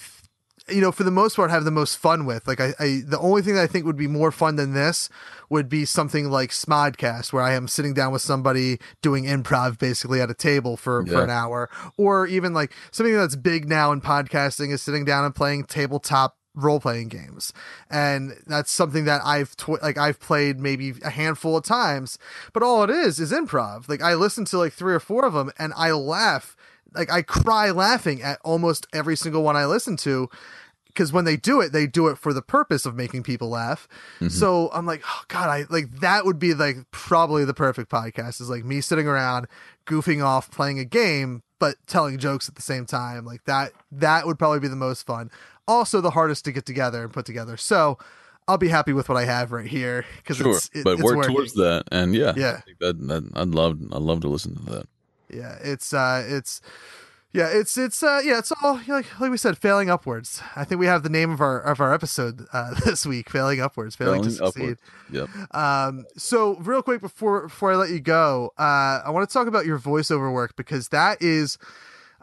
you know, for the most part, have the most fun with. Like I, I, the only thing that I think would be more fun than this would be something like Smodcast, where I am sitting down with somebody doing improv basically at a table for for an hour, or even like something that's big now in podcasting is sitting down and playing tabletop role playing games. And that's something that i've tw- like i've played maybe a handful of times. But all it is is improv. Like i listen to like three or four of them and i laugh like i cry laughing at almost every single one i listen to because when they do it they do it for the purpose of making people laugh mm-hmm. so i'm like oh god i like that would be like probably the perfect podcast is like me sitting around goofing off playing a game but telling jokes at the same time like that that would probably be the most fun also the hardest to get together and put together so I'll be happy with what I have right here because Sure, it's, it, but it's work working. towards that, and yeah, Yeah. That, that I'd love I'd love to listen to that. Yeah, it's uh, it's yeah, it's it's uh, yeah, it's all like like we said, failing upwards. I think we have the name of our of our episode uh, this week, failing upwards, failing, to Failing succeed. upward. Yep. Um, so real quick before before I let you go, uh, I want to talk about your voiceover work because that is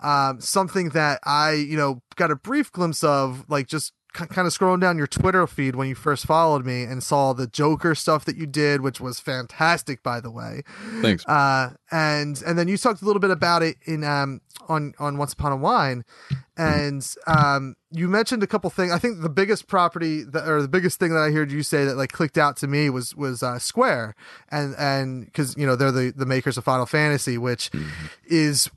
um, something that I you know got a brief glimpse of, like just kind of scrolling down your Twitter feed when you first followed me and saw the Joker stuff that you did, which was fantastic, by the way. Thanks. Uh, and and then you talked a little bit about it in um on on Once Upon a Wine, and um you mentioned a couple things. I think the biggest property that or the biggest thing that I heard you say that like clicked out to me was was uh, Square, and and because you know they're the the makers of Final Fantasy, which is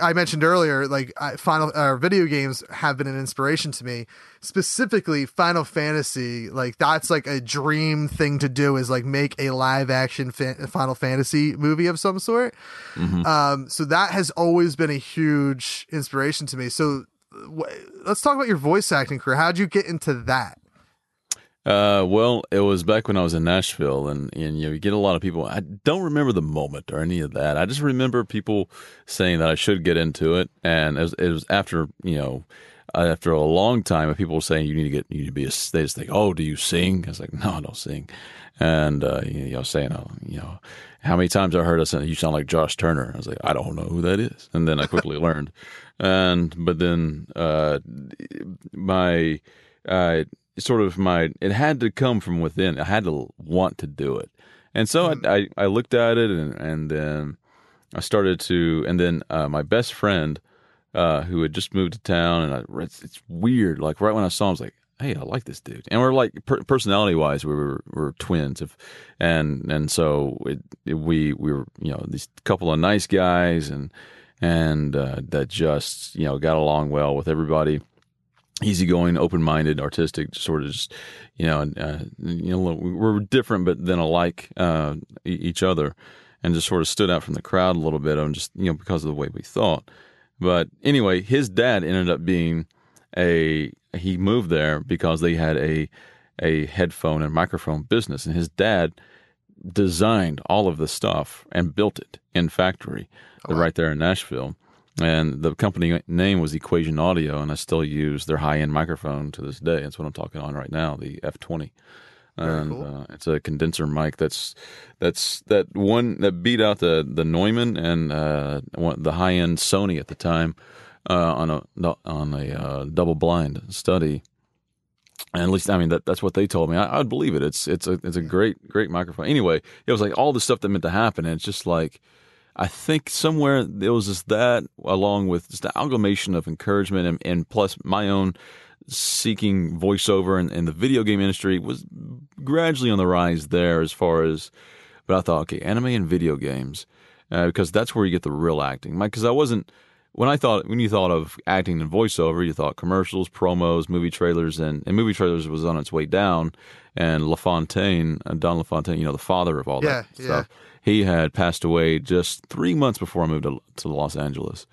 I mentioned earlier, like I, Final uh, video games have been an inspiration to me. Specifically, Final Fantasy, like that's like a dream thing to do is like make a live action Final Fantasy movie of some sort. Um, so that has always been a huge inspiration to me. So wh- let's talk about your voice acting career. How'd you get into that? Uh, well, it was back when I was in Nashville, and, and you know, you get a lot of people. I don't remember the moment or any of that. I just remember people saying that I should get into it, and it was, it was after you know, after a long time of people saying you need to get, you need to be a. They just think, oh, do you sing? I was like, no, I don't sing, and uh, you know, saying, oh, you know, how many times I heard us you sound like Josh Turner. I was like, I don't know who that is, and then I quickly learned, and but then uh, my. Uh, sort of my it had to come from within. I had to want to do it. And so I, I i looked at it and and then i started to and then uh, my best friend uh who had just moved to town and I, it's, it's weird. Like right when i saw him i was like hey i like this dude. And we're like per- personality wise we were, we were twins. If and and so it, it, we we were you know these couple of nice guys and and uh, that just you know got along well with everybody easygoing, open-minded, artistic, sort of just you know, uh, you know, we're different but then alike uh, each other, and just sort of stood out from the crowd a little bit, on just you know because of the way we thought. But anyway, his dad ended up being a he moved there because they had a a headphone and microphone business, and his dad designed all of the stuff and built it in factory right there in Nashville. And the company name was Equation Audio, and I still use their high end microphone to this day. That's what I'm talking on right now, the F20. And uh, it's a condenser mic that's that's that one that beat out the the Neumann and uh, one, the high end Sony at the time uh, on a on a uh, double blind study. And at least I mean that that's what they told me. I, I'd believe it. It's it's a it's a great great microphone. Anyway, it was like all the stuff that meant to happen, and it's just like I think somewhere there was just that, along with just the amalgamation of encouragement and, and plus my own seeking voiceover and, and the video game industry was gradually on the rise there as far as, but I thought, okay, anime and video games, uh, because that's where you get the real acting. Because I wasn't, when I thought, when you thought of acting and voiceover, you thought commercials, promos, movie trailers, and, and movie trailers was on its way down. And LaFontaine, uh, Don LaFontaine, you know, the father of all Yeah, that stuff he had passed away just three months before I moved to, to Los Angeles,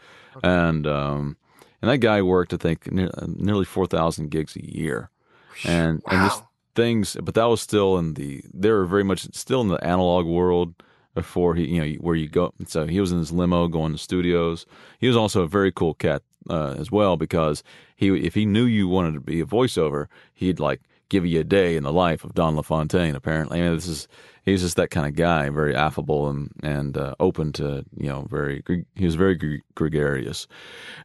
and um, and that guy worked I think ne- nearly four thousand gigs a year, and and just things. But that was still in the they were very much still in the analog world before he you know where you go. So he was in his limo going to studios. He was also a very cool cat uh, as well because he if he knew you wanted to be a voiceover, he'd like give you a day in the life of Don LaFontaine. Apparently, I mean, this is he's just that kind of guy, very affable and and uh, open to you know very he was very gre- gregarious,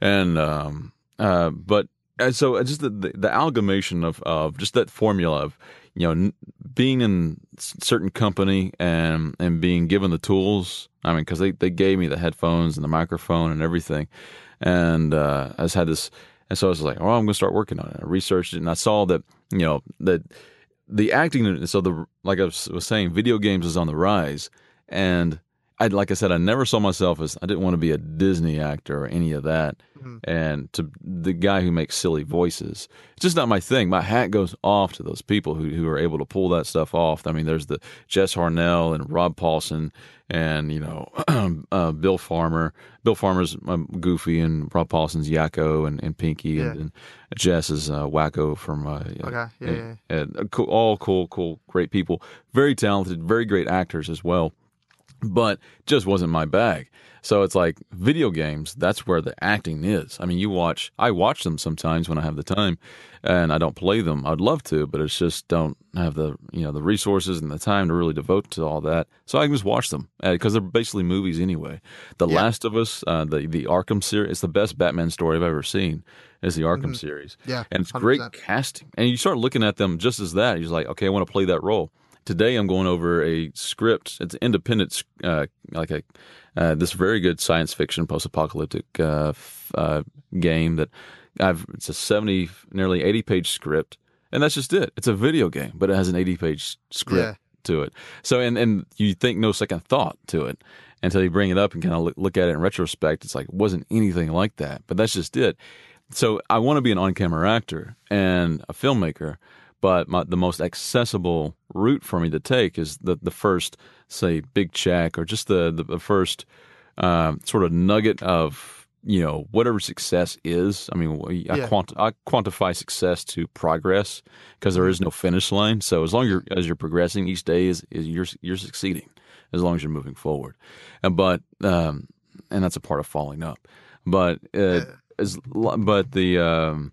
and um uh but and so just the, the the amalgamation of of just that formula of you know being in certain company and and being given the tools. I mean, because they they gave me the headphones and the microphone and everything, and uh, I just had this. And so I was like, "Oh, I'm going to start working on it." I researched it, and I saw that you know that the acting. So the like I was saying, video games is on the rise, and I like I said, I never saw myself as I didn't want to be a Disney actor or any of that. And to the guy who makes silly voices, it's just not my thing. My hat goes off to those people who who are able to pull that stuff off. I mean, there's the Jess Harnell and Rob Paulsen and you know uh, Bill Farmer. Bill Farmer's um, Goofy and Rob Paulsen's Yakko and, and Pinky Yeah. and, and Jess is uh, Wakko from uh, Okay, yeah, yeah. and, uh, all cool, cool, great people, very talented, very great actors as well but just wasn't my bag. So it's like video games, that's where the acting is. I mean, you watch, I watch them sometimes when I have the time and I don't play them. I'd love to, but it's just don't have the, you know, the resources and the time to really devote to all that. So I can just watch them because they're basically movies anyway. The Last of Us, uh, the, the Arkham series, it's the best Batman story I've ever seen is the Arkham series. Yeah, And it's great 100%. casting. And you start looking at them just as that. You're just like, okay, I want to play that role. Today I'm going over a script. It's independent, uh, like a uh, this very good science fiction post-apocalyptic uh, f- uh, game that I've. It's a seventy, nearly eighty page script, and that's just it. It's a video game, but it has an eighty page script to it. So and and you think no second thought to it until you bring it up and kind of look, look at it in retrospect. It's like it wasn't anything like that, but that's just it. So I want to be an on-camera actor and a filmmaker, but my, the most accessible route for me to take is the the first, say, big check or just the the, the first um, sort of nugget of you know whatever success is. I mean, I, Yeah. quant- I quantify success to progress because there is no finish line. So as long as you're, as you're progressing each day, is, is you're you're succeeding as long as you're moving forward. And but um, and that's a part of falling up. But uh, as but the um,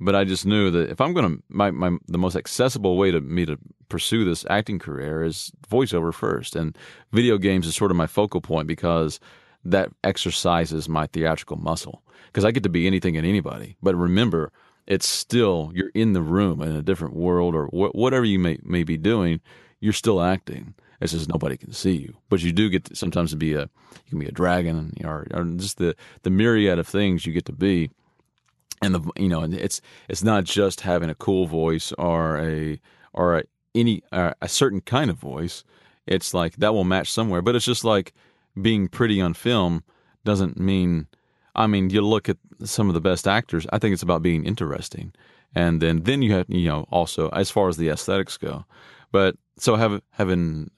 but I just knew that if I'm gonna my, my the most accessible way to me to pursue this acting career is voiceover first, and video games is sort of my focal point because that exercises my theatrical muscle because I get to be anything and anybody. But remember, it's still you're in the room in a different world or wh- whatever you may may be doing. You're still acting. It's just nobody can see you, but you do get to, sometimes to be a you can be a dragon or, or just the the myriad of things you get to be and the you know it's it's not just having a cool voice or a or a, any a certain kind of voice. It's like that will match somewhere. But it's just like being pretty on film doesn't mean i mean you look at some of the best actors i think it's about being interesting. And then then you have you know also as far as the aesthetics go. But so have having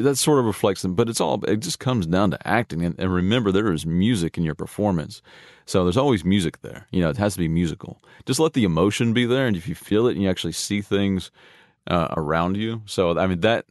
that sort of reflects them, but it's all it just comes down to acting. And, and remember, there is music in your performance, so there's always music there. You know, it has to be musical. Just let the emotion be there, and if you feel it and you actually see things uh, around you, so I mean that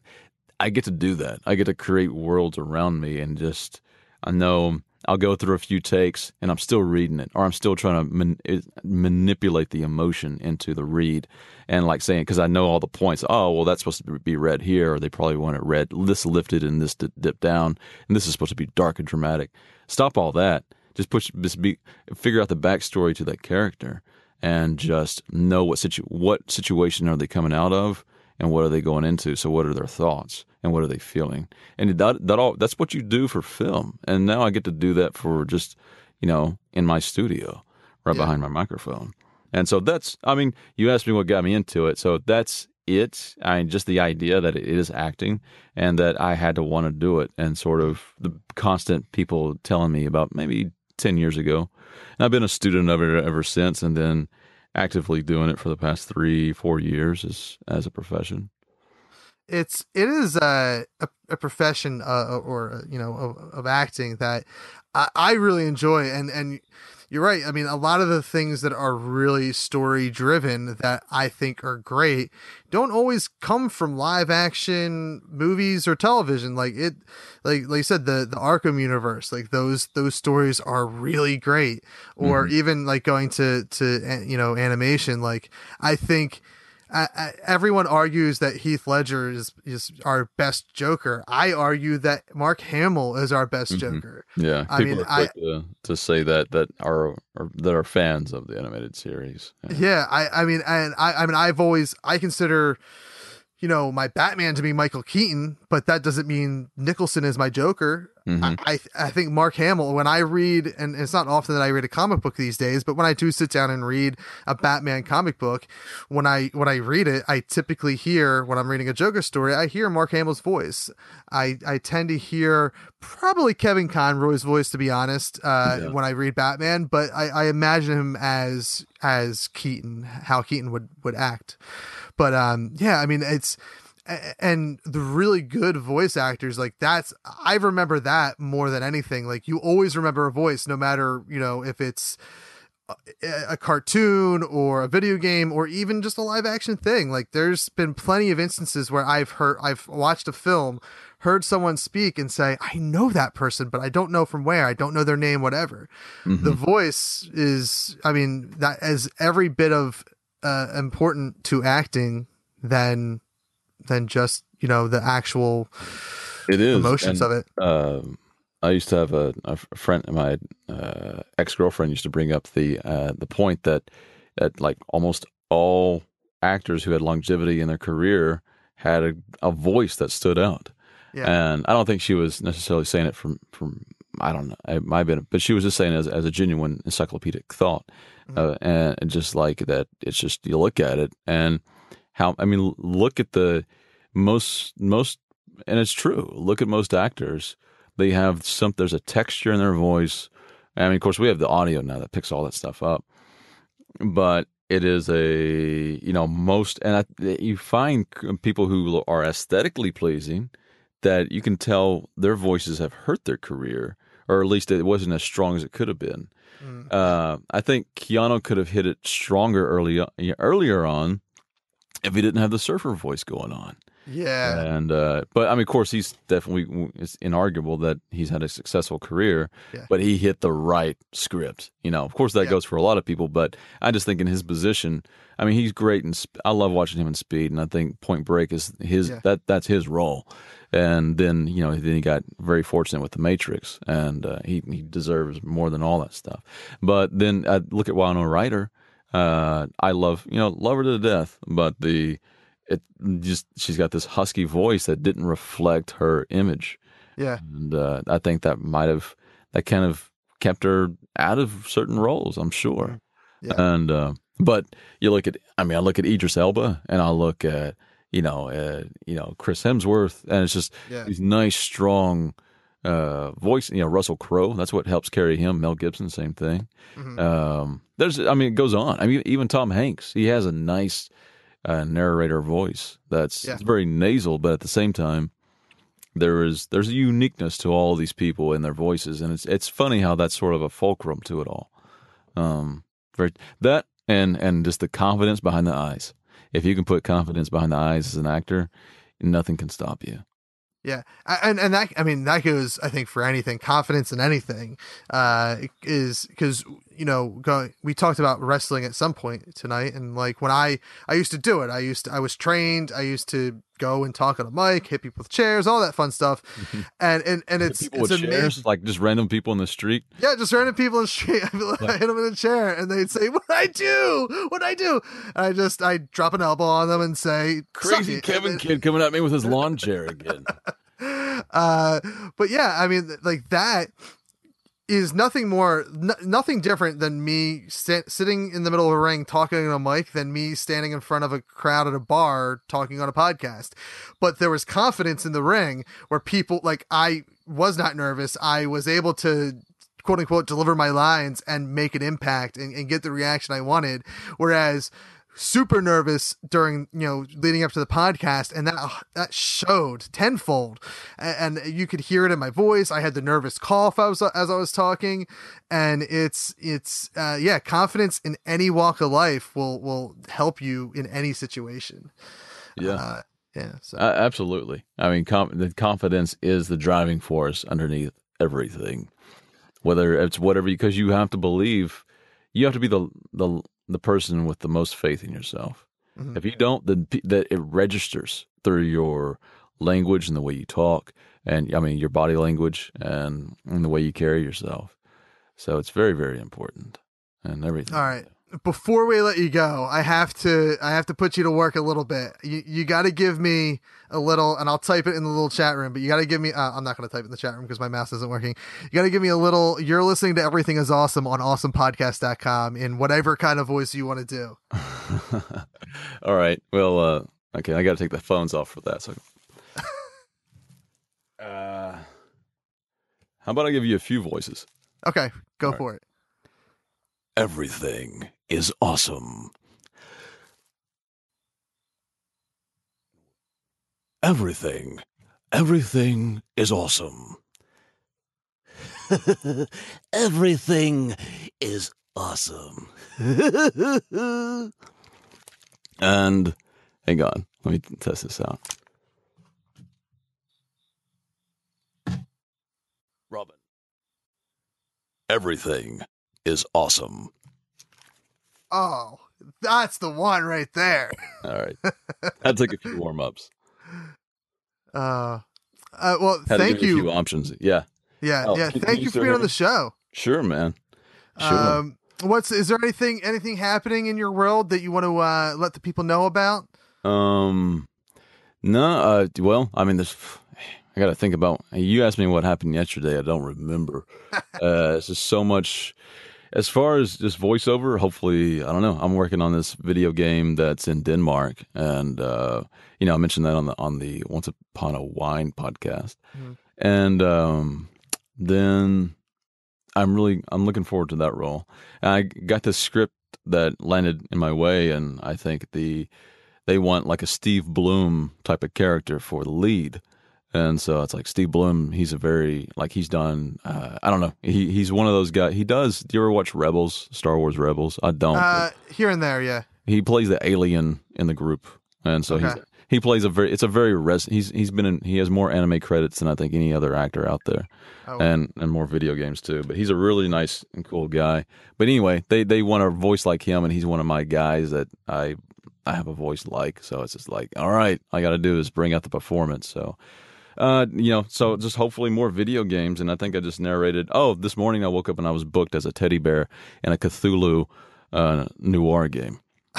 I get to do that. I get to create worlds around me, and just I know I'll go through a few takes, and I'm still reading it, or I'm still trying to man- eh, manipulate the emotion into the read, and like saying because I know all the points. Oh, well, that's supposed to be read here, or they probably want it read this lifted and this di- dipped down, and this is supposed to be dark and dramatic. Stop all that. Just push. Just be figure out the backstory to that character, and just know what situ what situation are they coming out of, and what are they going into. So what are their thoughts and what are they feeling? And that that all that's what you do for film. And now I get to do that for just you know in my studio, right behind my microphone. And so that's I mean you asked me what got me into it. So that's it. I mean, just the idea that it is acting and that I had to want to do it, and sort of the constant people telling me about maybe ten years ago. And I've been a student of it ever since, and then actively doing it for the past three, four years as as a profession. It's it is a a, a profession uh, or uh, you know of, of acting that I, I really enjoy. And and you're right. I mean a lot of the things that are really story driven that i think are great don't always come from live action movies or television. Like it like like you said the the arkham universe like those those stories are really great. Or even like going to to uh, you know animation like i think I, I, everyone argues that Heath Ledger is is our best Joker. I argue that Mark Hamill is our best mm-hmm. Joker. Yeah, I people mean, are quick to, to say that that are, are that are fans of the animated series. Yeah. Yeah, I, I mean, and I, I mean, I've always I consider, you know, my Batman to be Michael Keaton, but that doesn't mean Nicholson is my Joker. Mhm. I, I I think Mark Hamill. When I read, and it's not often that I read a comic book these days, but when I do sit down and read a Batman comic book, when I when I read it, I typically hear when I'm reading a Joker story, I hear Mark Hamill's voice. I I tend to hear probably Kevin Conroy's voice, to be honest, uh, Yeah. when I read Batman. But I, I imagine him as as Keaton, how Keaton would would act. But um, yeah, I mean it's and the really good voice actors like that's i remember that more than anything. Like you always remember a voice no matter you know if it's a, cartoon or a video game or even just a live action thing. Like there's been plenty of instances where i've heard i've watched a film heard someone speak and say i know that person but i don't know from where. I don't know their name whatever. The voice is i mean that is every bit of uh, important to acting than than just you know the actual It is emotions and, of it. um, I used to have a, a friend, my uh, ex girlfriend used to bring up the uh, the point that that like almost all actors who had longevity in their career had a, a voice that stood out. Yeah. And I don't think she was necessarily saying it from from I don't know it might have been, but she was just saying it as as a genuine encyclopedic thought, uh, and, and just like that. It's just you look at it and how I mean, look at the most most, and it's true. Look at most actors; they have some. There's a texture in their voice. I mean, of course, we have the audio now that picks all that stuff up, but it is a you know most, and I, you find people who are aesthetically pleasing that you can tell their voices have hurt their career, or at least it wasn't as strong as it could have been. Uh, I think Keanu could have hit it stronger early earlier on if he didn't have the surfer voice going on. Yeah, And uh, but I mean, of course, he's definitely it's inarguable that he's had a successful career. Yeah. But he hit the right script. You know, of course, that Yeah. goes for a lot of people. But I just think in his position, I mean, he's great, and I love watching him in Speed, and I think Point Break is his Yeah. that that's his role. And then you know, then he got very fortunate with the Matrix, and uh, he he deserves more than all that stuff. But then I look at Winona Ryder. Uh, I love you know love her to death, but the it just she's got this husky voice that didn't reflect her image, yeah, and uh, I think that might have that kind of kept her out of certain roles. I'm sure, Yeah. and uh, but you look at I mean I look at Idris Elba and I look at you know uh, you know Chris Hemsworth and it's just Yeah. these nice strong uh voice you know Russell Crowe. That's what helps carry him. Mel Gibson same thing. Mhm. um there's I mean it goes on. I mean even Tom Hanks he has a nice uh, narrator voice that's Yeah. it's very nasal but at the same time there is there's a uniqueness to all these people and their voices. And it's it's funny how that's sort of a fulcrum to it all. Um very that and and just the confidence behind the eyes. If you can put confidence behind the eyes as an actor nothing can stop you yeah, and and that I mean that goes I think for anything confidence in anything uh, is because you know going we talked about wrestling at some point tonight and like when I I used to do it. I used to, I was trained I used to go and talk on a mic hit people with chairs all that fun stuff and and and it's people it's with amazing chairs like just random people in the street Yeah, just random people in the street. Like, I hit them in a chair, and they'd say, "What I do? What I do?" And I just I drop an elbow on them and say, crazy. Kevin And kid coming at me with his lawn chair again Uh, but yeah, I mean, like that is nothing more, n- nothing different than me sit- sitting in the middle of a ring talking on a mic than me standing in front of a crowd at a bar talking on a podcast. But there was confidence in the ring where people like I was not nervous. I was able to quote unquote deliver my lines and make an impact and, and get the reaction I wanted. Whereas super nervous during you know leading up to the podcast and that that showed tenfold. A- and, you could hear it in my voice. I had the nervous cough I was, as i was talking. And it's it's uh, yeah confidence in any walk of life will will help you in any situation. Yeah. Uh, yeah so. Absolutely. I mean com- the confidence is the driving force underneath everything. Whether it's whatever because you have to believe you have to be the the the person with the most faith in yourself. Mhm. if you don't then that it registers through your language and the way you talk and i mean your body language and, and the way you carry yourself. So it's very very important and everything. All right before we let you go, I have to I have to put you to work a little bit. You you got to give me a little, and I'll type it in the little chat room. But you got to give me. Uh, I'm not going to type it in the chat room because my mouse isn't working. You got to give me a little. You're listening to Everything Is Awesome on AwesomePodcast.com in whatever kind of voice you want to do. All right. Well, uh, okay. I got to take the phones off for that. So, uh, how about I give you a few voices? Okay, go All right. for it. Everything is awesome. Everything, everything is awesome. everything is awesome. and hang on, let me test this out. Robin. Everything is awesome. Oh, that's the one right there. All right. That took a few warm ups. Uh, uh well, Had thank you. few options. Yeah. Yeah, Oh, yeah. can- Thank can you you for being on the show. Sure, man. Sure. Um, what's is there anything anything happening in your world that you want to uh, let the people know about? Um, no. Uh, well, I mean, there's. I got to think about. You asked me what happened yesterday. I don't remember. uh, it's just so much. As far as just voiceover, hopefully, I don't know. I'm working on this video game that's in Denmark, and uh, you know, I mentioned that on the on the Once Upon a Wine podcast, Mhm. and um, then I'm really I'm looking forward to that role. And I got this script that landed in my way, and I think the they want like a Steve Blum type of character for the lead. And so it's like Steve Blum. He's a very like he's done. Uh, I don't know. He he's one of those guys. He does. Do you ever watch Rebels? Star Wars Rebels? I don't. Uh, here and there, yeah. he plays the alien in the group, and so he's he plays a very. It's a very res. He's he's been in. He has more anime credits than I think any other actor out there Oh, and and more video games too. But he's a really nice and cool guy. But anyway, they they want a voice like him, and he's one of my guys that I I have a voice like. So it's just like, all right, I got to do is bring out the performance. So. Uh, you know, so just hopefully more video games, and I think I just narrated. Oh, this morning I woke up and I was booked as a teddy bear in a Cthulhu uh, noir game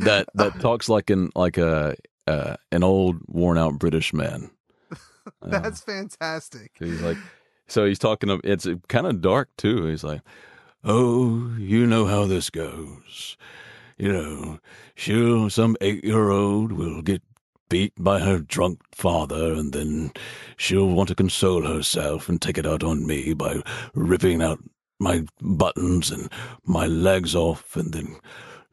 that that talks like an like a uh, an old worn out British man. that's fantastic. So he's like, so he's talking. of It's kind of dark too. He's like, "Oh, you know how this goes. You know, she'll some eight year old will get beat by her drunk father, and then she'll want to console herself and take it out on me by ripping out my buttons and my legs off, and then."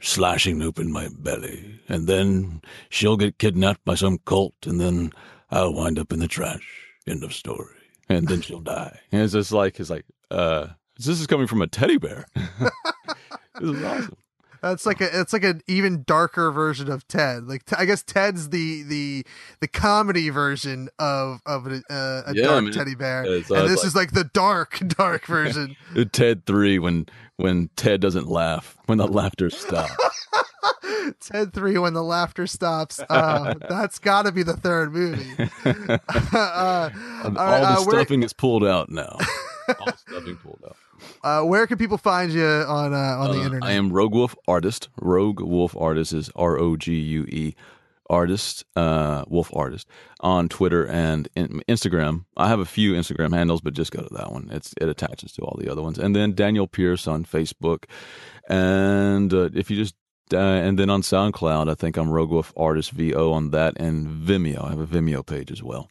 Slashing open my belly, and then she'll get kidnapped by some cult, and then I'll wind up in the trash. End of story. And then she'll die. And it's just like it's like, uh, this is coming from a teddy bear. this is awesome. That's like a it's like an even darker version of Ted. Like t- I guess Ted's the the the comedy version of of a, uh, a Yeah, dark man. teddy bear, Yeah, so and this like- is like the dark dark version. Ted three when when Ted doesn't laugh when the laughter stops. Ted three when the laughter stops. Uh, that's got to be the third movie. uh, all all right, the uh, stuffing is pulled out now. all the stuffing pulled out. Uh, where can people find you on uh, on the Uh, internet? I am Rogue Wolf Artist. Rogue Wolf Artist is R O G U E artist, uh, Wolf Artist on Twitter and in, Instagram. I have a few Instagram handles, but just go to that one. It's it attaches to all the other ones. And then Daniel Pierce on Facebook, and uh, if you just uh, and then on SoundCloud, I think I'm Rogue Wolf Artist VO on that, and Vimeo. I have a Vimeo page as well.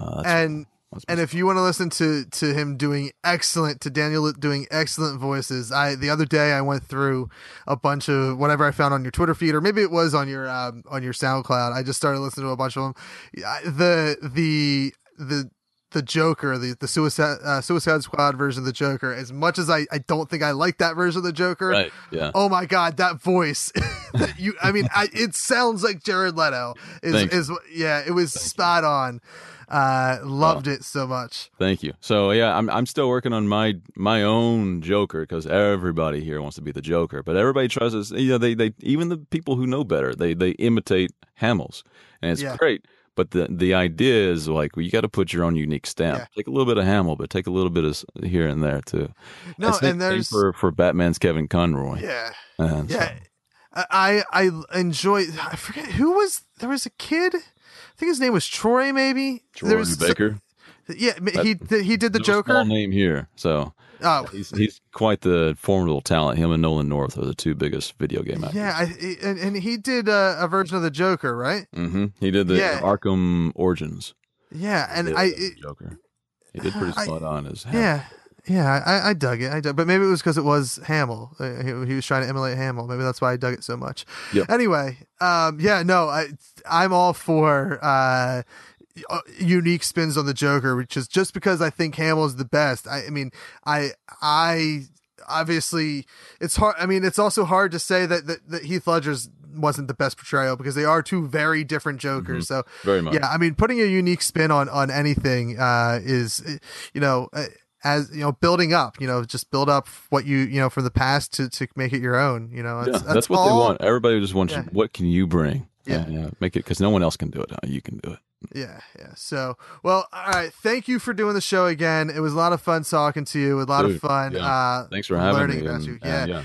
Uh, and and if you want to listen to to him doing excellent to Daniel doing excellent voices, I the other day I went through a bunch of whatever I found on your Twitter feed or maybe it was on your um, on your SoundCloud. I just started listening to a bunch of them. The the the the Joker, the the Suicide uh, Suicide Squad version of the Joker. As much as I I don't think I like that version of the Joker. right, yeah. Oh my god, that voice! that you, I mean, I, it sounds like Jared Leto. Is Thank is yeah, it was spot on. Uh, loved it so much. Thank you. So yeah, I'm I'm still working on my my own Joker because everybody here wants to be the Joker, but everybody tries to. You know, they they even the people who know better they they imitate Hamill's, and it's Yeah. great. But the the idea is like well, you got to put your own unique stamp. Yeah. Take a little bit of Hamill, but take a little bit of here and there too. No, That's and there's for for Batman's Kevin Conroy. yeah. And so- Yeah, I I enjoy. I forget who was there was a kid. I think his name was Troy. Maybe Troy Baker. Yeah, he he did the Joker. Small name here, so Oh, he's he's quite the formidable talent. Him and Nolan North are the two biggest video game actors. yeah, I, and, and he did a, a version of the Joker, right? Mm-hmm. He did the Yeah. Arkham Origins. Yeah, and I the Joker. He did pretty I- spot on as Hamill. yeah. Yeah, I, I dug it. I dug, but maybe it was because it was Hamill. Uh, he, he was trying to emulate Hamill. Maybe that's why I dug it so much. Yep. Anyway, um, yeah, no, I, I'm all for uh, uh, unique spins on the Joker, which is just because I think Hamill is the best. I, I mean, I, I obviously it's hard. I mean, it's also hard to say that that, that Heath Ledger's wasn't the best portrayal because they are two very different Jokers. So Very much. yeah, I mean, putting a unique spin on on anything uh, is, you know, uh, as you know, building up. You know, just build up what you you know from the past to to make it your own. You know, Yeah, that's, what they want. Everybody just wants Yeah. what can you bring? Yeah. And, uh, make it because no one else can do it. You can do it. Yeah, yeah. So, well, all right. Thank you for doing the show again. It was a lot of fun talking to you. A lot Dude, of fun. yeah. Uh, Thanks for having learning me. about and- you. and, Yeah.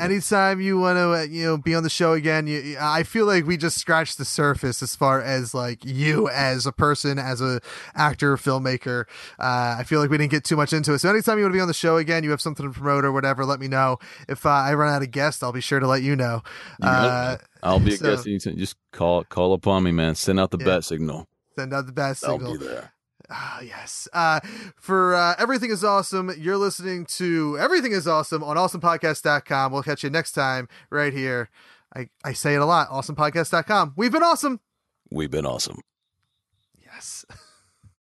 Anytime you want to uh, you know be on the show again you, i feel like we just scratched the surface as far as like you as a person as a actor filmmaker uh, i feel like we didn't get too much into it so anytime you want to be on the show again you have something to promote or whatever let me know if uh, i run out of guests i'll be sure to let you know uh. I'll be a so- guest. anytime. Just call call upon me, man. Send out the Yeah. bat signal. send out the best I'll be there. Ah, yes. Uh, for uh, Everything is Awesome, you're listening to Everything is Awesome on awesomepodcast.com. We'll catch you next time right here. I, I say it a lot awesomepodcast.com. We've been awesome. We've been awesome. Yes.